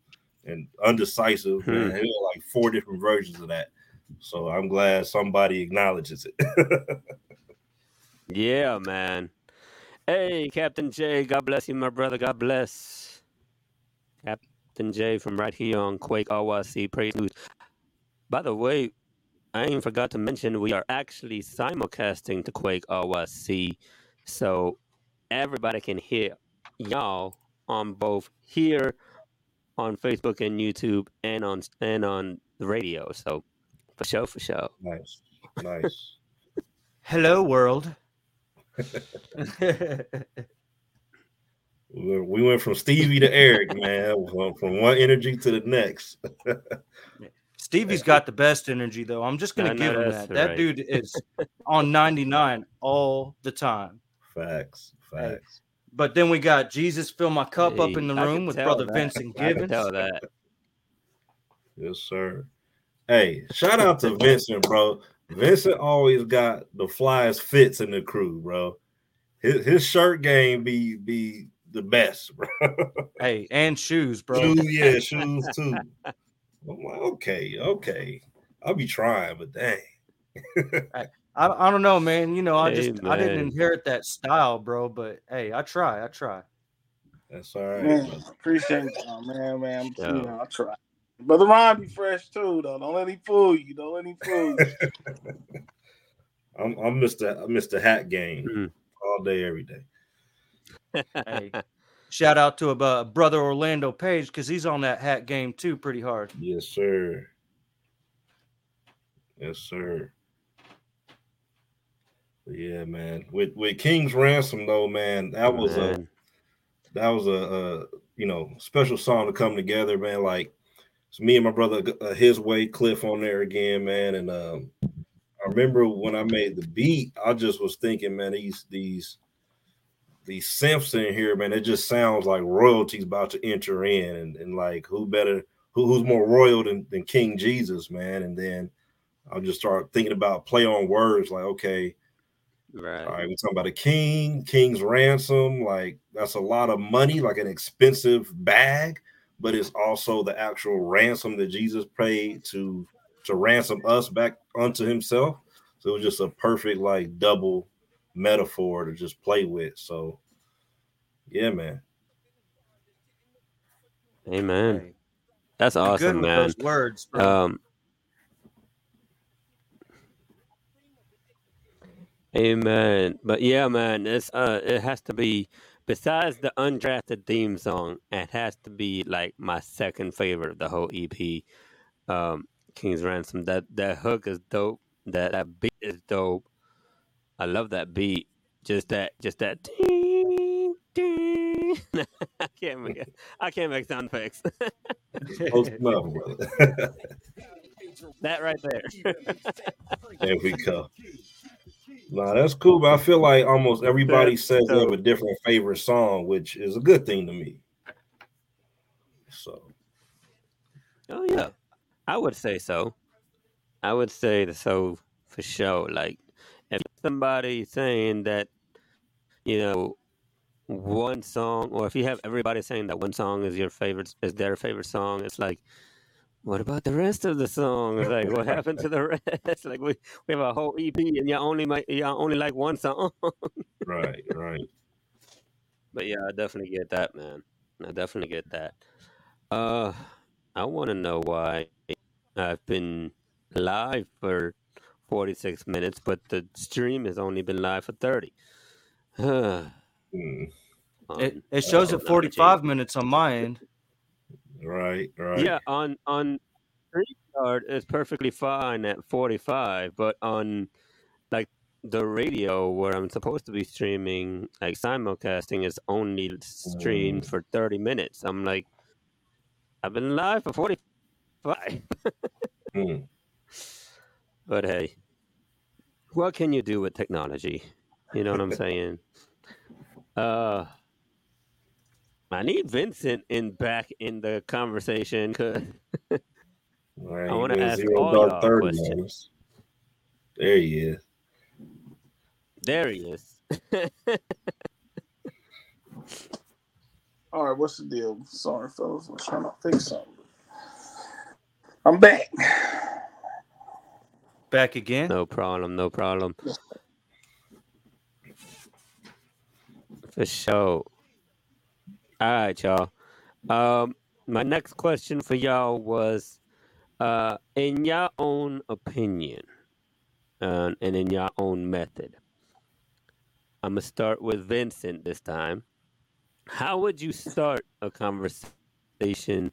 And undecisive, man. Hmm. Were like four different versions of that. So I'm glad somebody acknowledges it. yeah, man. Hey, Captain J. God bless you, my brother. God bless. Captain J from right here on Kwake RYC Praise News. By the way, I ain't forgot to mention we are actually simulcasting to Kwake RYC, so everybody can hear y'all on both here on Facebook and YouTube and on and on the radio. So for sure, for sure. nice. Nice. Hello, world. We we went from Stevie to Eric, man. From, from one energy to the next. Stevie's got the best energy, though. I'm just gonna give him that's that. That right. dude is on 99 all the time. Facts. Facts. But then we got Jesus fill my cup up in the I room with brother that. Vincent I can Gibbons. tell that. Yes, sir. Hey, shout out to Vincent, bro. Vincent always got the flyest fits in the crew, bro. His his shirt game be be the best, bro. Hey, and shoes, bro. Shoes, yeah, shoes too. I'm like, okay, okay. I'll be trying, but dang. I, I don't know, man. You know, I just I didn't inherit that style, bro. But hey, I try. I try. That's all right. Man, appreciate y'all, man, man. Yeah. You know, I try. Brother Ron be fresh too, though. Don't let him fool you. Don't let him fool you. I'm I'm Mr. I'm Mr. Hat Game Mhm. all day, every day. Hey, shout out to a uh, brother Orlando Page because he's on that hat game too, pretty hard. Yes, sir. Yes, sir. But yeah, man. With with King's Ransom though, man, that was a that was a, a you know special song to come together, man. Like me and my brother, uh, his way, Cliff on there again, man. And um, I remember when I made the beat, I just was thinking, man, these these these synths in here, man, it just sounds like royalty's about to enter in, and, and like who better, who, who's more royal than, than King Jesus, man. And then I'll just start thinking about play on words, like okay, Right. all right, we're talking about a king, king's ransom. Like that's a lot of money, like an expensive bag, but it's also the actual ransom that Jesus paid to to ransom us back unto himself. So it was just a perfect like double metaphor to just play with. So yeah, man. Amen. That's be good awesome, with man. those words, bro. Um, amen. But yeah, man, it's uh, it has to be besides the undrafted theme song. It has to be like my second favorite of the whole EP. Um, King's Ransom. That that hook is dope. That that beat is dope. I love that beat. Just that, just that. Ding, ding. I can't make it. I can't make sound effects. Close enough, brother. that right there. there we go. Nah, that's cool, but I feel like almost everybody says they have a different favorite song, which is a good thing to me. So Oh yeah, I would say so. I would say so for sure. Like if somebody saying that, you know, one song, or if you have everybody saying that one song is your favorite, is their favorite song, it's like, what about the rest of the songs? Like, what happened to the rest? Like, we, we have a whole EP, and y'all only might you only like one song. right, right. But yeah, I definitely get that, man. I definitely get that. Uh, I want to know why I've been live for 46 minutes, but the stream has only been live for 30. Hmm. It, it shows at 45 minutes on my end. Right, right. Yeah, on on StreamYard it's perfectly fine at 45, but on like the radio where I'm supposed to be streaming, like simulcasting, is only streamed Mm. for 30 minutes. I'm like, I've been live for 45. Hmm. But hey, what can you do with technology? You know what I'm saying? Uh, I need Vincent in back in the conversation because Right, I want to ask all y'all 30 questions. There he is. There he is. All right, what's the deal? Sorry, fellas, I'm trying to fix something. I'm back. Back again? No problem. No problem. For sure. All right, y'all. Um, my next question for y'all was, uh, in your own opinion, uh, and in your own method. I'm gonna start with Vincent this time. How would you start a conversation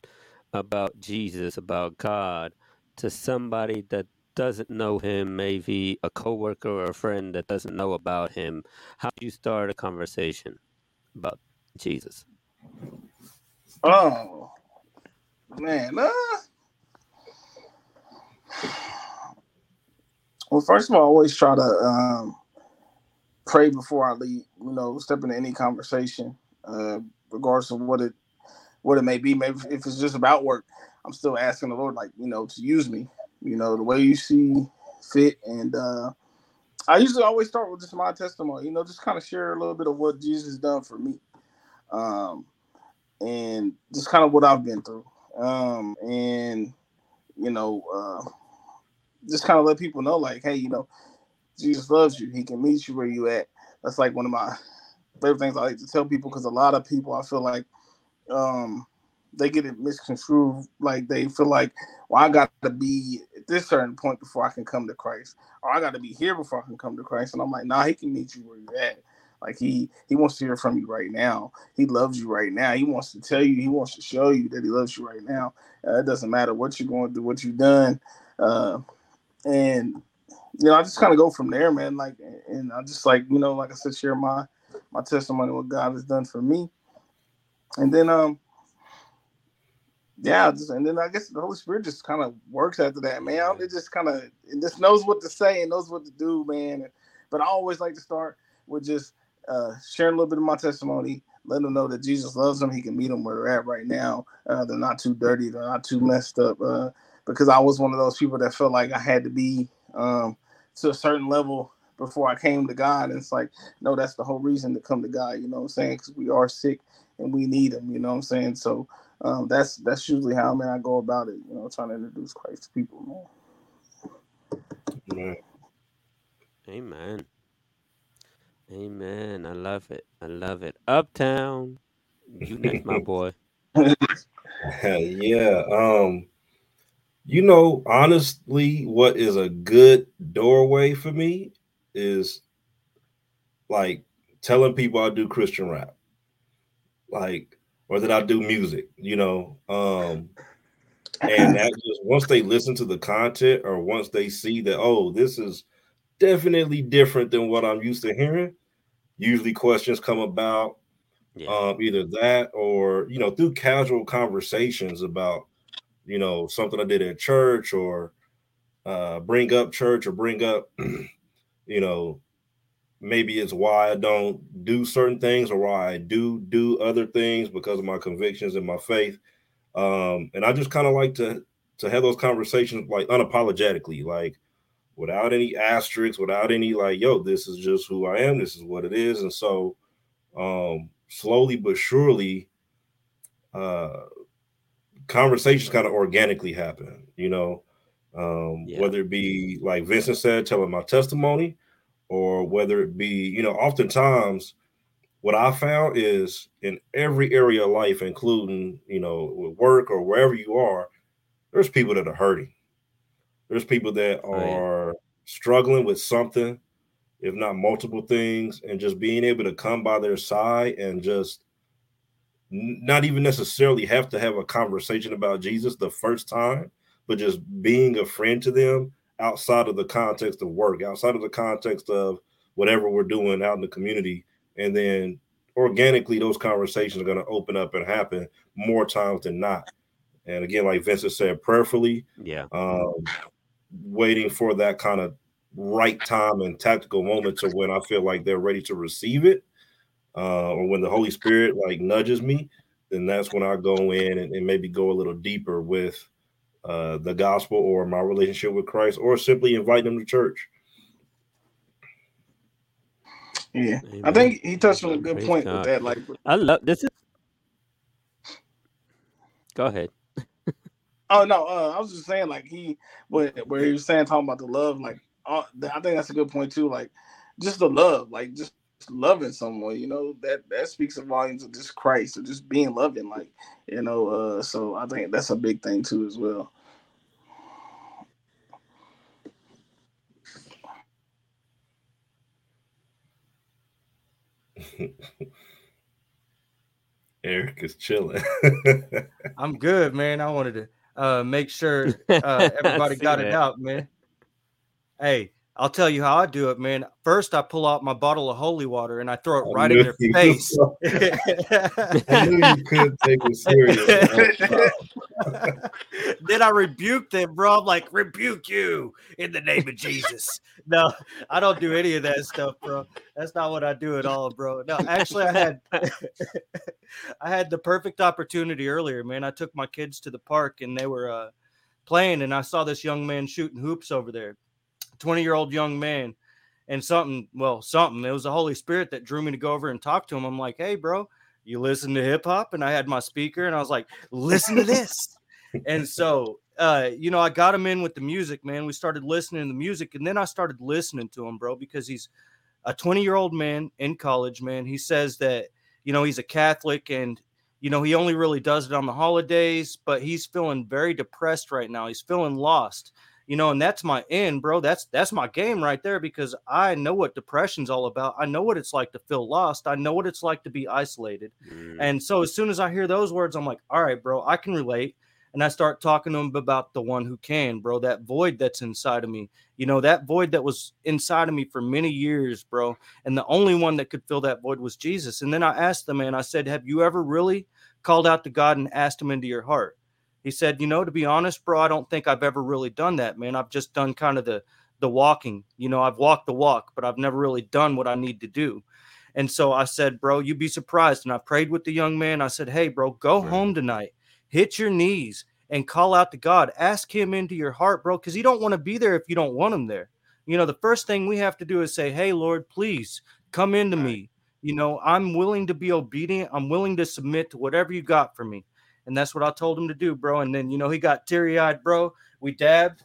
about Jesus, about God, to somebody that doesn't know him, maybe a coworker or a friend that doesn't know about him? How do you start a conversation about Jesus? Oh man, uh, well, first of all, I always try to um, pray before I leave. You know, step into any conversation, uh, regardless of what it what it may be. Maybe if it's just about work, I'm still asking the Lord, like you know, to use me. You know, the way you see fit, and uh, I usually always start with just my testimony. You know, just kind of share a little bit of what Jesus has done for me. Um, and just kind of what I've been through. Um, and you know, uh, just kind of let people know, like, hey, you know, Jesus loves you. He can meet you where you at. That's like one of my favorite things I like to tell people because a lot of people I feel like um they get it misconstrued. Like they feel like, well, I got to be at this certain point before I can come to Christ, or I got to be here before I can come to Christ. And I'm like, nah, he can meet you where you're at. Like he he wants to hear from you right now. He loves you right now. He wants to tell you. He wants to show you that he loves you right now. Uh, it doesn't matter what you're going through, what you've done, uh, and you know I just kind of go from there, man. Like, and I just like you know, like I said, share my my testimony, what God has done for me, and then um yeah, just, and then I guess the Holy Spirit just kind of works after that, man. It just kind of just knows what to say and knows what to do, man. But I always like to start with just uh, sharing a little bit of my testimony, letting them know that Jesus loves them. He can meet them where they're at right now. Uh, they're not too dirty. They're not too messed up. Uh, because I was one of those people that felt like I had to be um, to a certain level before I came to God. And it's like, no, that's the whole reason to come to God. You know what I'm saying? Because we are sick and we need Him. You know what I'm saying? So um, that's that's usually how man I go about it. You know, trying to introduce Christ to people, man. Amen. Amen. I love it. I love it. Uptown. You next, my boy. yeah. Um, you know, honestly, what is a good doorway for me is like telling people I do Christian rap. Like, or that I do music, you know. Um, and that just once they listen to the content or once they see that, oh, this is definitely different than what I'm used to hearing, usually questions come about um, either that or you know through casual conversations about you know something I did at church or uh, bring up church or bring up you know maybe it's why I don't do certain things or why I do do other things because of my convictions and my faith. Um, and I just kind of like to to have those conversations like unapologetically, like without any asterisks, without any like, yo, this is just who I am, this is what it is. And so um slowly but surely uh conversations kind of organically happen, you know, um, Yeah. whether it be like Vincent said, telling my testimony, or whether it be, you know, oftentimes what I found is in every area of life, including, you know, with work or wherever you are, there's people that are hurting. There's people that are struggling with something, if not multiple things, and just being able to come by their side and just not even necessarily have to have a conversation about Jesus the first time, but just being a friend to them outside of the context of work, outside of the context of whatever we're doing out in the community. And then organically, those conversations are going to open up and happen more times than not. And again, like Vincent said, prayerfully, Yeah. um, waiting for that kind of right time and tactical moment to when I feel like they're ready to receive it, uh, or when the Holy Spirit like nudges me, then that's when I go in and, and maybe go a little deeper with uh, the gospel or my relationship with Christ, or simply invite them to church. Yeah, I think he touched on a good Praise point God. with that. Like, I love this is. Go ahead. Oh no, uh, I was just saying, like he, where where he was saying talking about the love, like uh, I think that's a good point too. Like, just the love, like just loving someone, you know, that that speaks of volumes of just Christ or just being loving, like you know. Uh, so I think that's a big thing too as well. Eric is chilling. I'm good, man. I wanted to uh, make sure uh, everybody got it out, man. Hey, I'll tell you how I do it, man. First, I pull out my bottle of holy water and I throw it I right in their face. I knew you couldn't take it serious. then I rebuke them, bro. I'm like, rebuke you in the name of Jesus. No, I don't do any of that stuff, bro. That's not what I do at all, bro. No, actually, I had I had the perfect opportunity earlier, man. I took my kids to the park and they were uh, playing, and I saw this young man shooting hoops over there, twenty year old young man, and something, well, something. It was the Holy Spirit that drew me to go over and talk to him. I'm like, hey, bro, you listen to hip hop? And I had my speaker, and I was like, listen to this and so uh you know i got him in with the music man we started listening to the music and then i started listening to him bro because he's a 20 year old man in college man he says that you know he's a catholic and you know he only really does it on the holidays but he's feeling very depressed right now he's feeling lost you know and that's my end bro that's that's my game right there because i know what depression's all about i know what it's like to feel lost i know what it's like to be isolated Mm. and so as soon as I hear those words, I'm like, all right, bro, I can relate. And I start talking to him about the one who can, bro, that void that's inside of me. You know, that void that was inside of me for many years, bro. And the only one that could fill that void was Jesus. And then I asked the man, I said, Have you ever really called out to God and asked him into your heart? He said, You know, to be honest, bro, I don't think I've ever really done that, man. I've just done kind of the the walking. You know, I've walked the walk, but I've never really done what I need to do. And so I said, bro, you'd be surprised. And I prayed with the young man. I said, hey, bro, go home tonight, hit your knees and call out to God. Ask him into your heart, bro, because you don't want to be there if you don't want him there. You know, the first thing we have to do is say, hey, Lord, please come into me. You know, I'm willing to be obedient. I'm willing to submit to whatever you got for me. And that's what I told him to do, bro. And then, you know, he got teary eyed, bro. We dabbed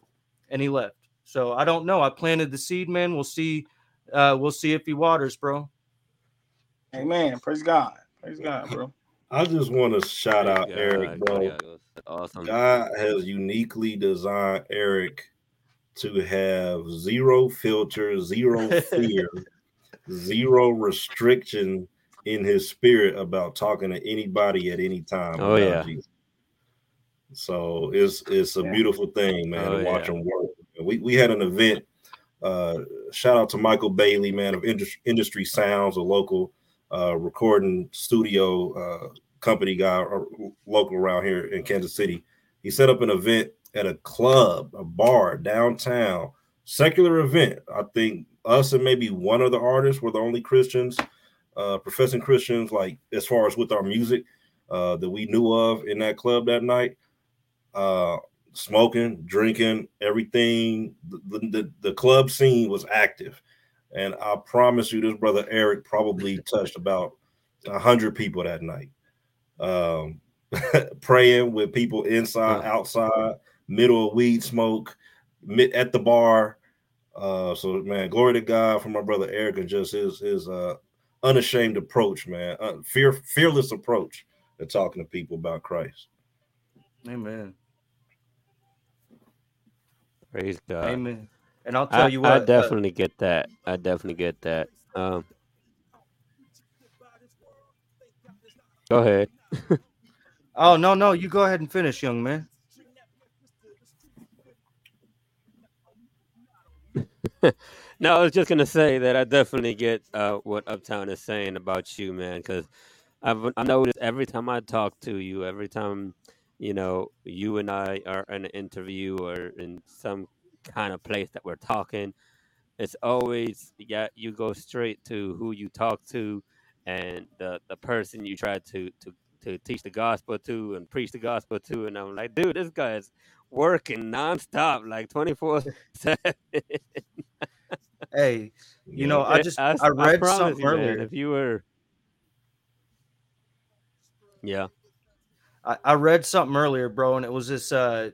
and he left. So I don't know. I planted the seed, man. We'll see. Uh, we'll see if he waters, bro. Amen. Praise God. Praise God, bro. I just want to shout out God, Eric, bro. God, awesome. God has uniquely designed Eric to have zero filter, zero fear, zero restriction in his spirit about talking to anybody at any time. Oh, yeah. Jesus. So it's it's a Yeah. beautiful thing, man, Oh, to watch yeah. him work. We we had an event. Uh, shout out to Michael Bailey, man, of Indus- Industry Sounds, a local uh, recording studio uh, company guy, uh, local around here in Kansas City. He set up an event at a club, a bar downtown, secular event. I think us and maybe one of the artists were the only Christians, uh, professing Christians, like as far as with our music uh, that we knew of in that club that night. Uh, smoking, drinking, everything. The, the, the club scene was active. And I promise you, this brother Eric probably touched about a hundred people that night. Um, praying with people inside, outside, middle of weed smoke, mid, at the bar. Uh, so man, glory to God for my brother Eric and just his his uh unashamed approach, man, uh, fear fearless approach to talking to people about Christ. Amen. Praise God. Amen. And I'll tell I, you I what. uh, definitely get that. I definitely get that. Um, go ahead. oh no, no, you go ahead and finish, young man. no, I was just gonna say that I definitely get uh, what Uptown is saying about you, man. Because I've I noticed every time I talk to you, every time you know you and I are in an interview or in some kind of place that we're talking, it's always yeah you go straight to who you talk to and the the person you try to to to teach the gospel to and preach the gospel to, and I'm like, dude, this guy is working nonstop, like twenty four seven. Hey, you know, I just I, read promise something you, man, earlier. if you were, yeah, I, I read something earlier, bro, and it was this uh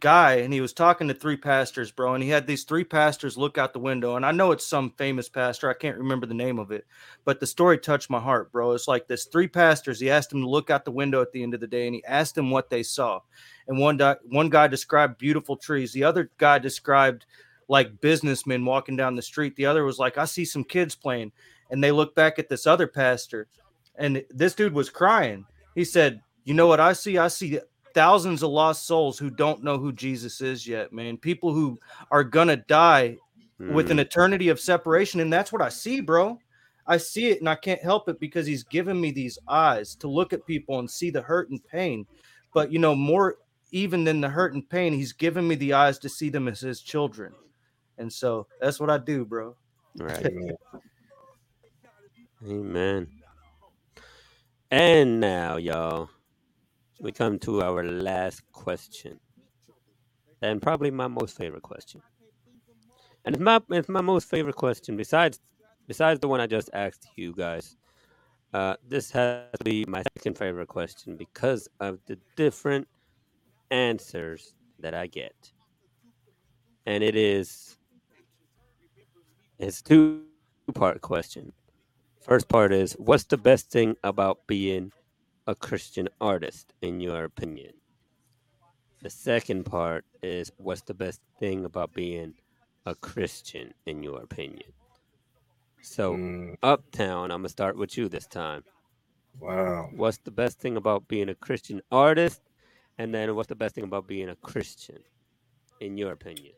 guy, and he was talking to three pastors, bro, and he had these three pastors look out the window, and I know it's some famous pastor, I can't remember the name of it, but the story touched my heart, bro. It's like this three pastors. He asked them to look out the window at the end of the day, and he asked them what they saw, and one di- one guy described beautiful trees, the other guy described like businessmen walking down the street. The other was like, I see some kids playing. And they look back at this other pastor, and this dude was crying. He said, You know what I see? I see thousands of lost souls who don't know who Jesus is yet, man. People who are going to die with an Mm. eternity of separation. And that's what I see, bro. I see it and I can't help it because he's given me these eyes to look at people and see the hurt and pain. But, you know, more even than the hurt and pain, he's given me the eyes to see them as his children. And so that's what I do, bro. right. Amen. And now, y'all, we come to our last question, and probably my most favorite question. And it's my it's my most favorite question besides besides the one I just asked you guys. Uh, this has to be my second favorite question because of the different answers that I get, and it is it's two part question. First part is what's the best thing about being a Christian artist in your opinion? The second part is what's the best thing about being a Christian in your opinion? So, Mm, Uptown, I'm going to start with you this time. wow. What's the best thing about being a Christian artist? And then what's the best thing about being a Christian in your opinion?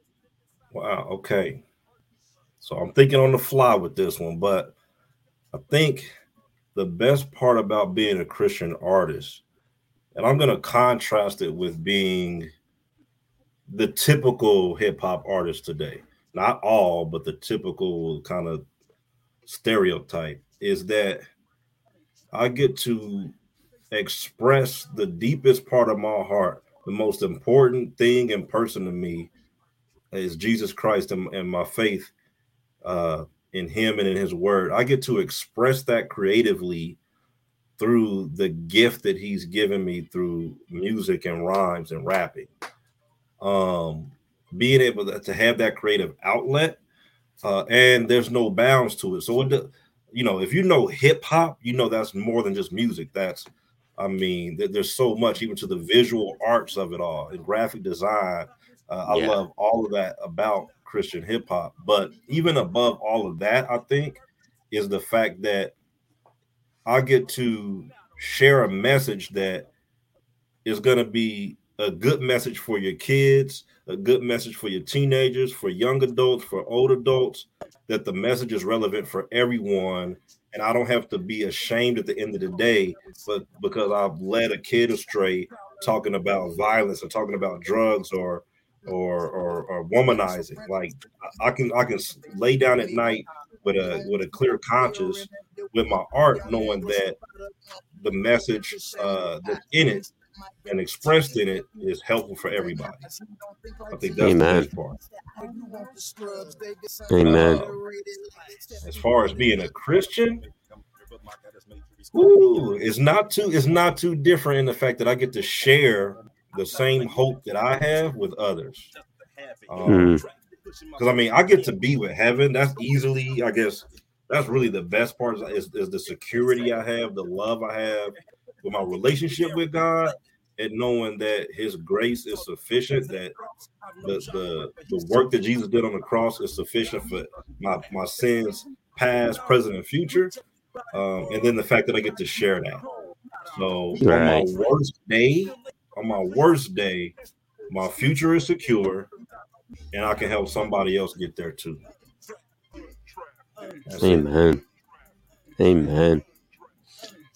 Wow. Okay. So I'm thinking on the fly with this one, but I think the best part about being a Christian artist, and I'm going to contrast it with being the typical hip hop artist today. Not all, but the typical kind of stereotype is that I get to express the deepest part of my heart. The most important thing and person to me is Jesus Christ and, and my faith uh, in Him and in His Word. I get to express that creatively through the gift that He's given me through music and rhymes and rapping. Um, being able to, have that creative outlet, uh, and there's no bounds to it. So, it, do- you know, if you know hip hop, you know that's more than just music. That's, I mean, there- there's so much even to the visual arts of it all and graphic design. Uh, I Yeah. love all of that about Christian hip hop. But even above all of that, I think is the fact that I get to share a message that is going to be a good message for your kids, a good message for your teenagers, for young adults, for old adults, that the message is relevant for everyone. And I don't have to be ashamed at the end of the day, but because I've led a kid astray talking about violence or talking about drugs or or or, or womanizing. Like I can I can lay down at night with a with a clear conscience with my art, knowing that the message uh, that's in it and expressed in it is helpful for everybody. I think that's Amen. the best part. Amen. Uh, as far as being a Christian, Ooh, it's not too it's not too different in the fact that I get to share the same hope that I have with others. Um, because I mean, I get to be with heaven. That's easily, I guess, that's really the best part is, is the security I have, the love I have with my relationship with God, and knowing that His grace is sufficient. That the the, the work that Jesus did on the cross is sufficient for my my sins, past, present, and future. Um, and then the fact that I get to share that. So on my worst day, on my worst day, my future is secure, and I can help somebody else get there too. That's it. Amen. Amen.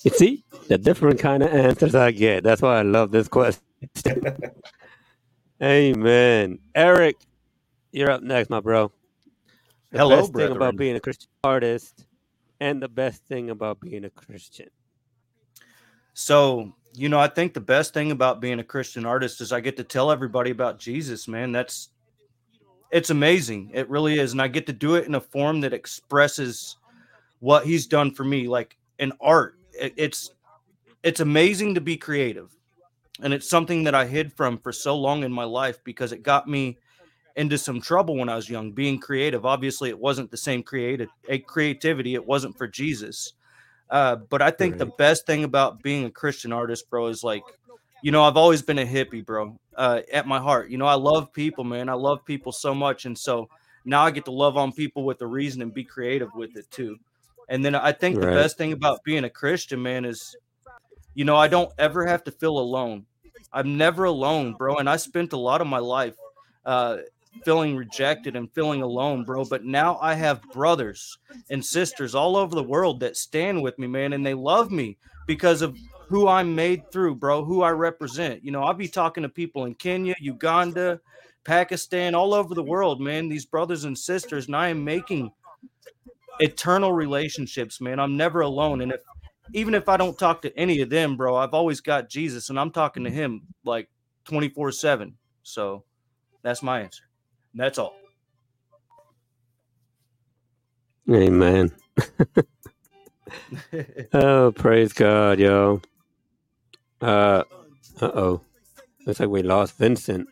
You see, the different kind of answers I get. That's why I love this question. Amen. Eric, you're up next, my bro. The Hello, best thing about being a Christian artist and the best thing about being a Christian. So, you know, I think the best thing about being a Christian artist is I get to tell everybody about Jesus, man. That's it's amazing. It really is. And I get to do it in a form that expresses what he's done for me, like in art. It's it's amazing to be creative. And it's something that I hid from for so long in my life because it got me into some trouble when I was young, being creative. Obviously, it wasn't the same creative eh, creativity. It wasn't for Jesus. Uh, but I think the best thing about being a Christian artist, bro, is like, you know, I've always been a hippie, bro, uh, at my heart. You know, I love people, man. I love people so much. And so now I get to love on people with a reason and be creative with it too. And then I think the best thing about being a Christian, man, is, you know, I don't ever have to feel alone. I'm never alone, bro. And I spent a lot of my life uh, feeling rejected and feeling alone, bro. But now I have brothers and sisters all over the world that stand with me, man, and they love me because of who I'm made through, bro, who I represent. You know, I'll be talking to people in Kenya, Uganda, Pakistan, all over the world, man. These brothers and sisters, and I am making eternal relationships, man. I'm never alone. And if even if I don't talk to any of them, bro, I've always got Jesus and I'm talking to him like 24 7. So that's my answer. And that's all. Amen. oh, praise God, yo. Uh uh oh. Looks like we lost Vincent.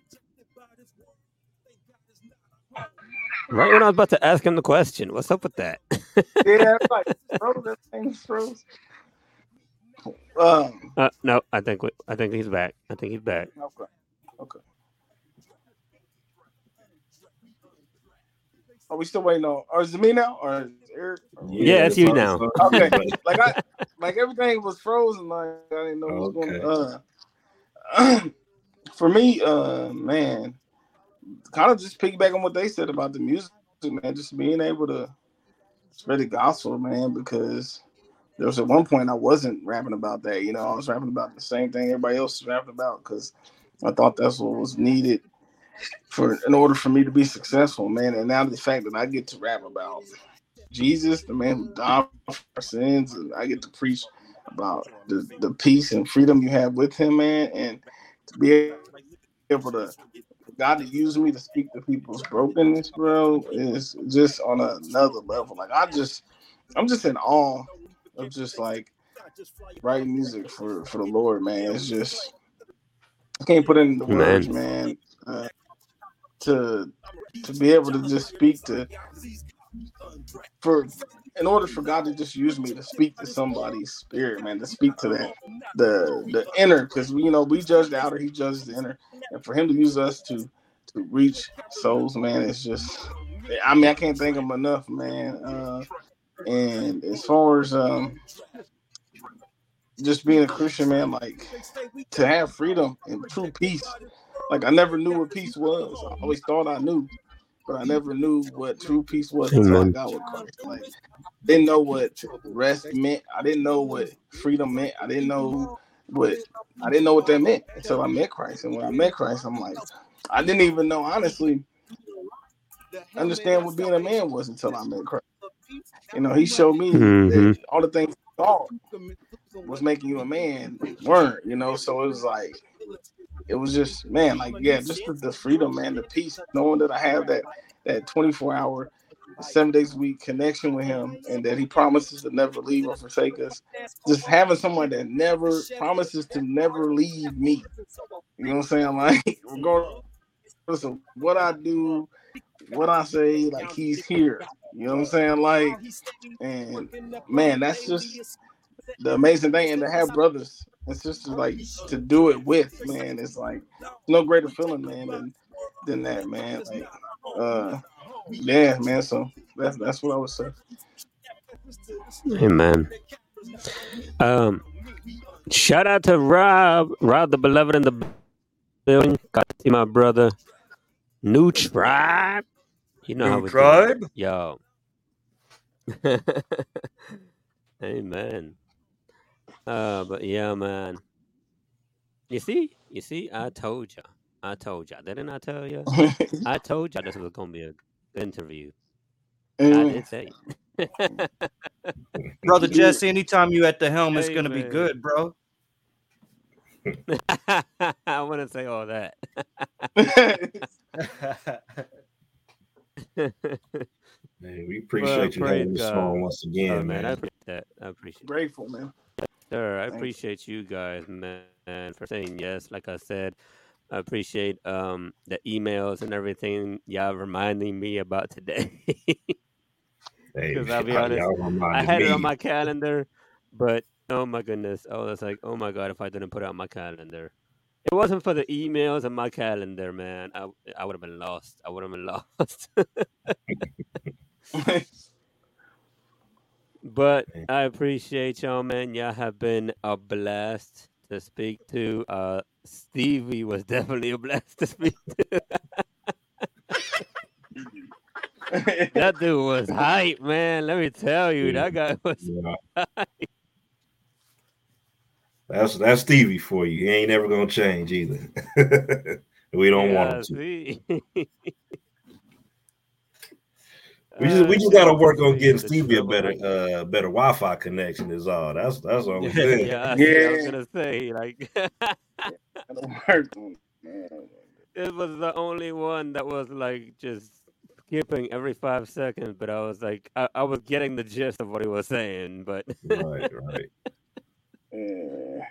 Right when I was about to ask him the question. What's up with that? Yeah, it's like bro, that thing froze. Um, Uh, no, I think we, I think he's back. I think he's back. okay, okay. Are we still waiting on? Or is it me now? Or is it Eric? Or- Yeah, it's you now. Okay, like I, like everything was frozen. Like I didn't know what was going on. Uh, for me, uh, man, kind of just piggyback on what they said about the music, man. Just being able to spread the gospel, man, because there was at one point I wasn't rapping about that. You know, I was rapping about the same thing everybody else was rapping about because I thought that's what was needed for in order for me to be successful, man. And now the fact that I get to rap about Jesus, the man who died for our sins, and I get to preach about the, the peace and freedom you have with him, man, and to be able to God to use me to speak to people's brokenness, bro, is just on another level. Like I just I'm just in awe of just like writing music for for the Lord, man. It's just I can't put it in the Man. words, man. Uh, to to be able to just speak to for in order for God to just use me to speak to somebody's spirit, man, to speak to that the the inner, because you know we judge the outer, he judges the inner, and for him to use us to to reach souls, man, it's just I mean I can't thank him enough, man. Uh, and as far as um just being a Christian, man, like to have freedom and true peace. Like I never knew what peace was. I always thought I knew, but I never knew what true peace was until I Amen. got with Christ. Like didn't know what rest meant. I didn't know what freedom meant. I didn't know what I didn't know what that meant until I met Christ. And when I met Christ, I'm like, I didn't even know honestly understand what being a man was until I met Christ. You know, he showed me Mhm. that all the things he thought was making you a man weren't, you know. So it was like it was just man, like yeah, just the, the freedom, man, the peace, knowing that I have that that 24 hour seven days a week connection with him, and that he promises to never leave or forsake us. Just having someone that never promises to never leave me. You know what I'm saying? Like regardless of what I do, what I say, like he's here. You know what I'm saying? Like, and man, that's just the amazing thing. And to have brothers and sisters like to do it with, man, it's like no greater feeling, man, than than that, man. Like, uh, yeah, man. So that's that's what I would say. Amen. Um, shout out to Rob, Rob the beloved in the building. Got to see my brother, New Tribe. You know how New we do. tribe? Yo. Amen. Uh, but yeah, man. You see, you see, I told you, I told you, didn't I tell you? I told you this was gonna be a good interview. I Amen. did say. Brother Jesse, anytime you at the helm, it's gonna be good, bro. I wouldn't say all that. Man, we appreciate you praise having this God. song once Oh, again, man, I appreciate that. I appreciate Grateful, man. Sir, I Thank you. appreciate you guys, man, for saying yes. Like I said, I appreciate um the emails and everything y'all reminding me about today. Hey, Because I'll be honest, I reminded had it on my calendar, but oh my goodness, I was like, oh my god, if I didn't put it on my calendar, it wasn't for the emails on my calendar, man. I I would have been lost. I would have been lost. But I appreciate y'all, man. Y'all have been a blast to speak to. Uh, Stevie was definitely a blast to speak to. that dude was hype, man. Let me tell you, that guy was hype. That's that's Stevie for you. He ain't never gonna change either. we don't want Yeah, him to. see? We just we Uh, just gotta work on getting Stevie a better troublemaker. uh better Wi-Fi connection is all. That's that's all we saying. Yeah, I, see, I was gonna say like That'll work, man. it was the only one that was like just skipping every five seconds, but I was like, I, I was getting the gist of what he was saying, but Right, right. Yeah.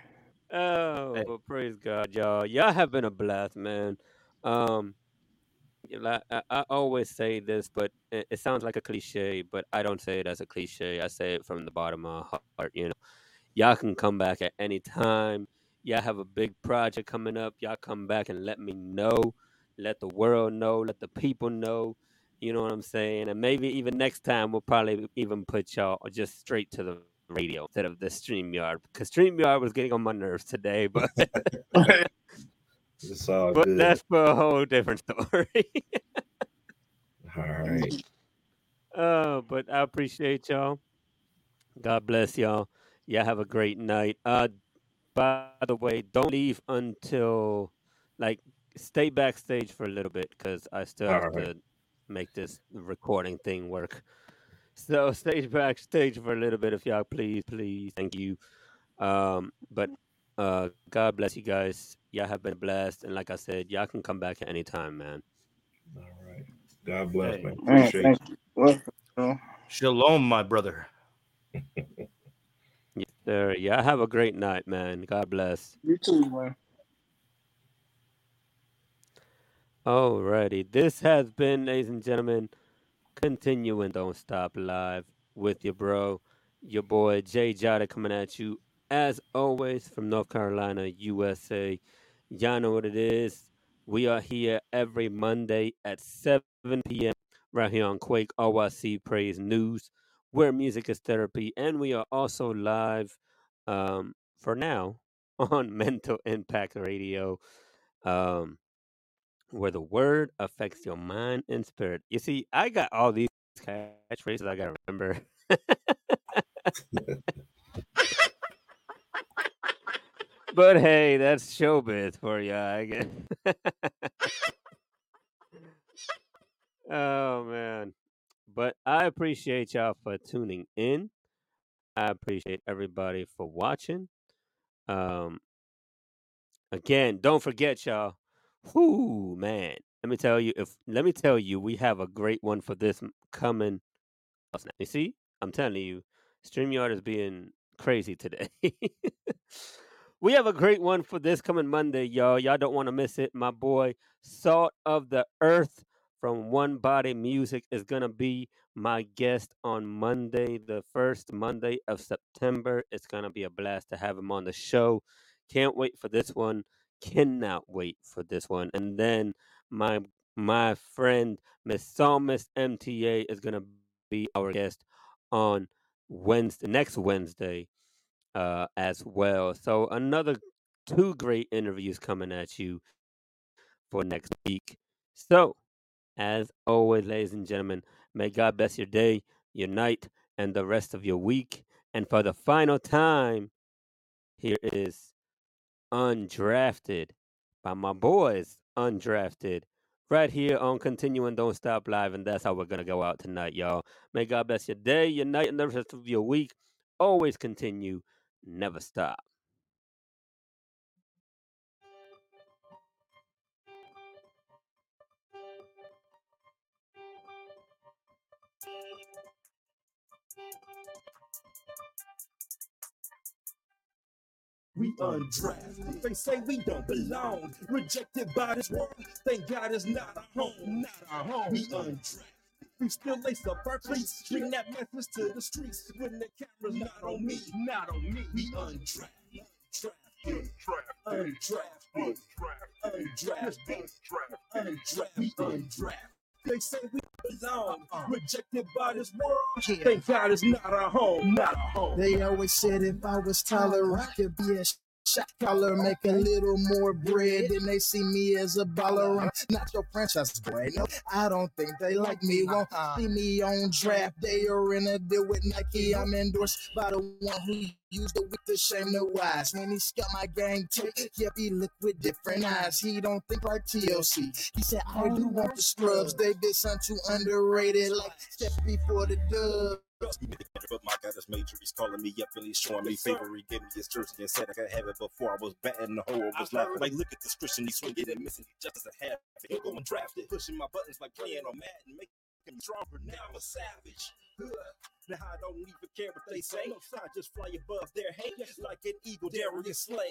oh, Hey. but praise God, y'all. Y'all have been a blast, man. Um, you know, I, I always say this, but it, it sounds like a cliche, but I don't say it as a cliche. I say it from the bottom of my heart. You know, y'all can come back at any time. Y'all have a big project coming up. Y'all come back and let me know. Let the world know. Let the people know. You know what I'm saying? And maybe even next time we'll probably even put y'all just straight to the radio instead of the StreamYard because StreamYard was getting on my nerves today, but It's all but good. that's for a whole different story. All right. uh, but I appreciate y'all. God bless y'all. Y'all have a great night. Uh, by the way, don't leave until like stay backstage for a little bit because I still All have right. to make this recording thing work. So stay backstage for a little bit if y'all please, please. Thank you. Um, but uh, God bless you guys. Y'all have been blessed, and like I said, y'all can come back at any time, man. All right. God bless, Hey. man. Man, Appreciate thank you. you. Well, well, Shalom, my brother. Yes, sir. Y'all have a great night, man. God bless. you too, man. Alrighty, this has been, ladies and gentlemen, continuing Don't Stop Live with your bro, your boy Jay Jada coming at you as always from North Carolina, USA. Y'all know what it is. We are here every Monday at 7 p.m. right here on Kwake RYC Praise News, where music is therapy, and we are also live um, for now on Mental Impact Radio. Um, where the word affects your mind and spirit. You see, I got all these catchphrases I gotta remember. but hey, that's showbiz for you, I guess. oh man. But I appreciate y'all for tuning in. I appreciate everybody for watching. Um again, don't forget y'all, Whoo, man. Let me tell you, if let me tell you, we have a great one for this coming. You see, I'm telling you, StreamYard is being crazy today. we have a great one for this coming Monday, y'all. Y'all don't want to miss it. My boy, Salt of the Earth from One Body Music is gonna be my guest on Monday, the first Monday of September. It's gonna be a blast to have him on the show. Can't wait for this one. Cannot wait for this one. And then my my friend Miss Psalmist MTA is gonna be our guest on Wednesday next Wednesday uh as well. So another two great interviews coming at you for next week. So as always, ladies and gentlemen, may God bless your day, your night, and the rest of your week. And for the final time, here is Undrafted by my boys, Undrafted, right here on Continuing Don't Stop Live. And that's how we're going to go out tonight, y'all. May God bless your day, your night, and the rest of your week. Always continue, never stop. We undrafted. They say we don't belong. Rejected by this world. Thank God it's not our home. Not our home. We undrafted. We still lace up our cleats. Bring that message to the streets. When the camera's not on me. Not on me. We undrafted. Undrafted. Undrafted. Undrafted. Undrafted. We undrafted. They say we belong. Rejected by this world. Thank God it's not our home. Not our home. They always said if I was Tyler, I could be a shot caller, make a little more bread. And they see me as a baller. I'm not your franchise boy. No, I don't think they like me. Won't see me on draft day or in a deal with Nike. I'm endorsed by the one who used the weak to shame the wise. When he got my gang tick, yep, he look with different eyes. He don't think like TLC. He said, I do want the scrubs. They did something too underrated, like step before the dub. But my God, this major. He's calling me up and he's showing me favor. He gave me his jersey and said I could have it before I was batting the hole. I was laughing like, look at this Christian. He's swinging and missing. He just doesn't have it. He'll go undrafted, pushing my buttons like playing on Madden, making me stronger. Now I'm a savage. Ugh. Now I don't even care what they say. I just fly above their hate like an eagle, Darius Slay.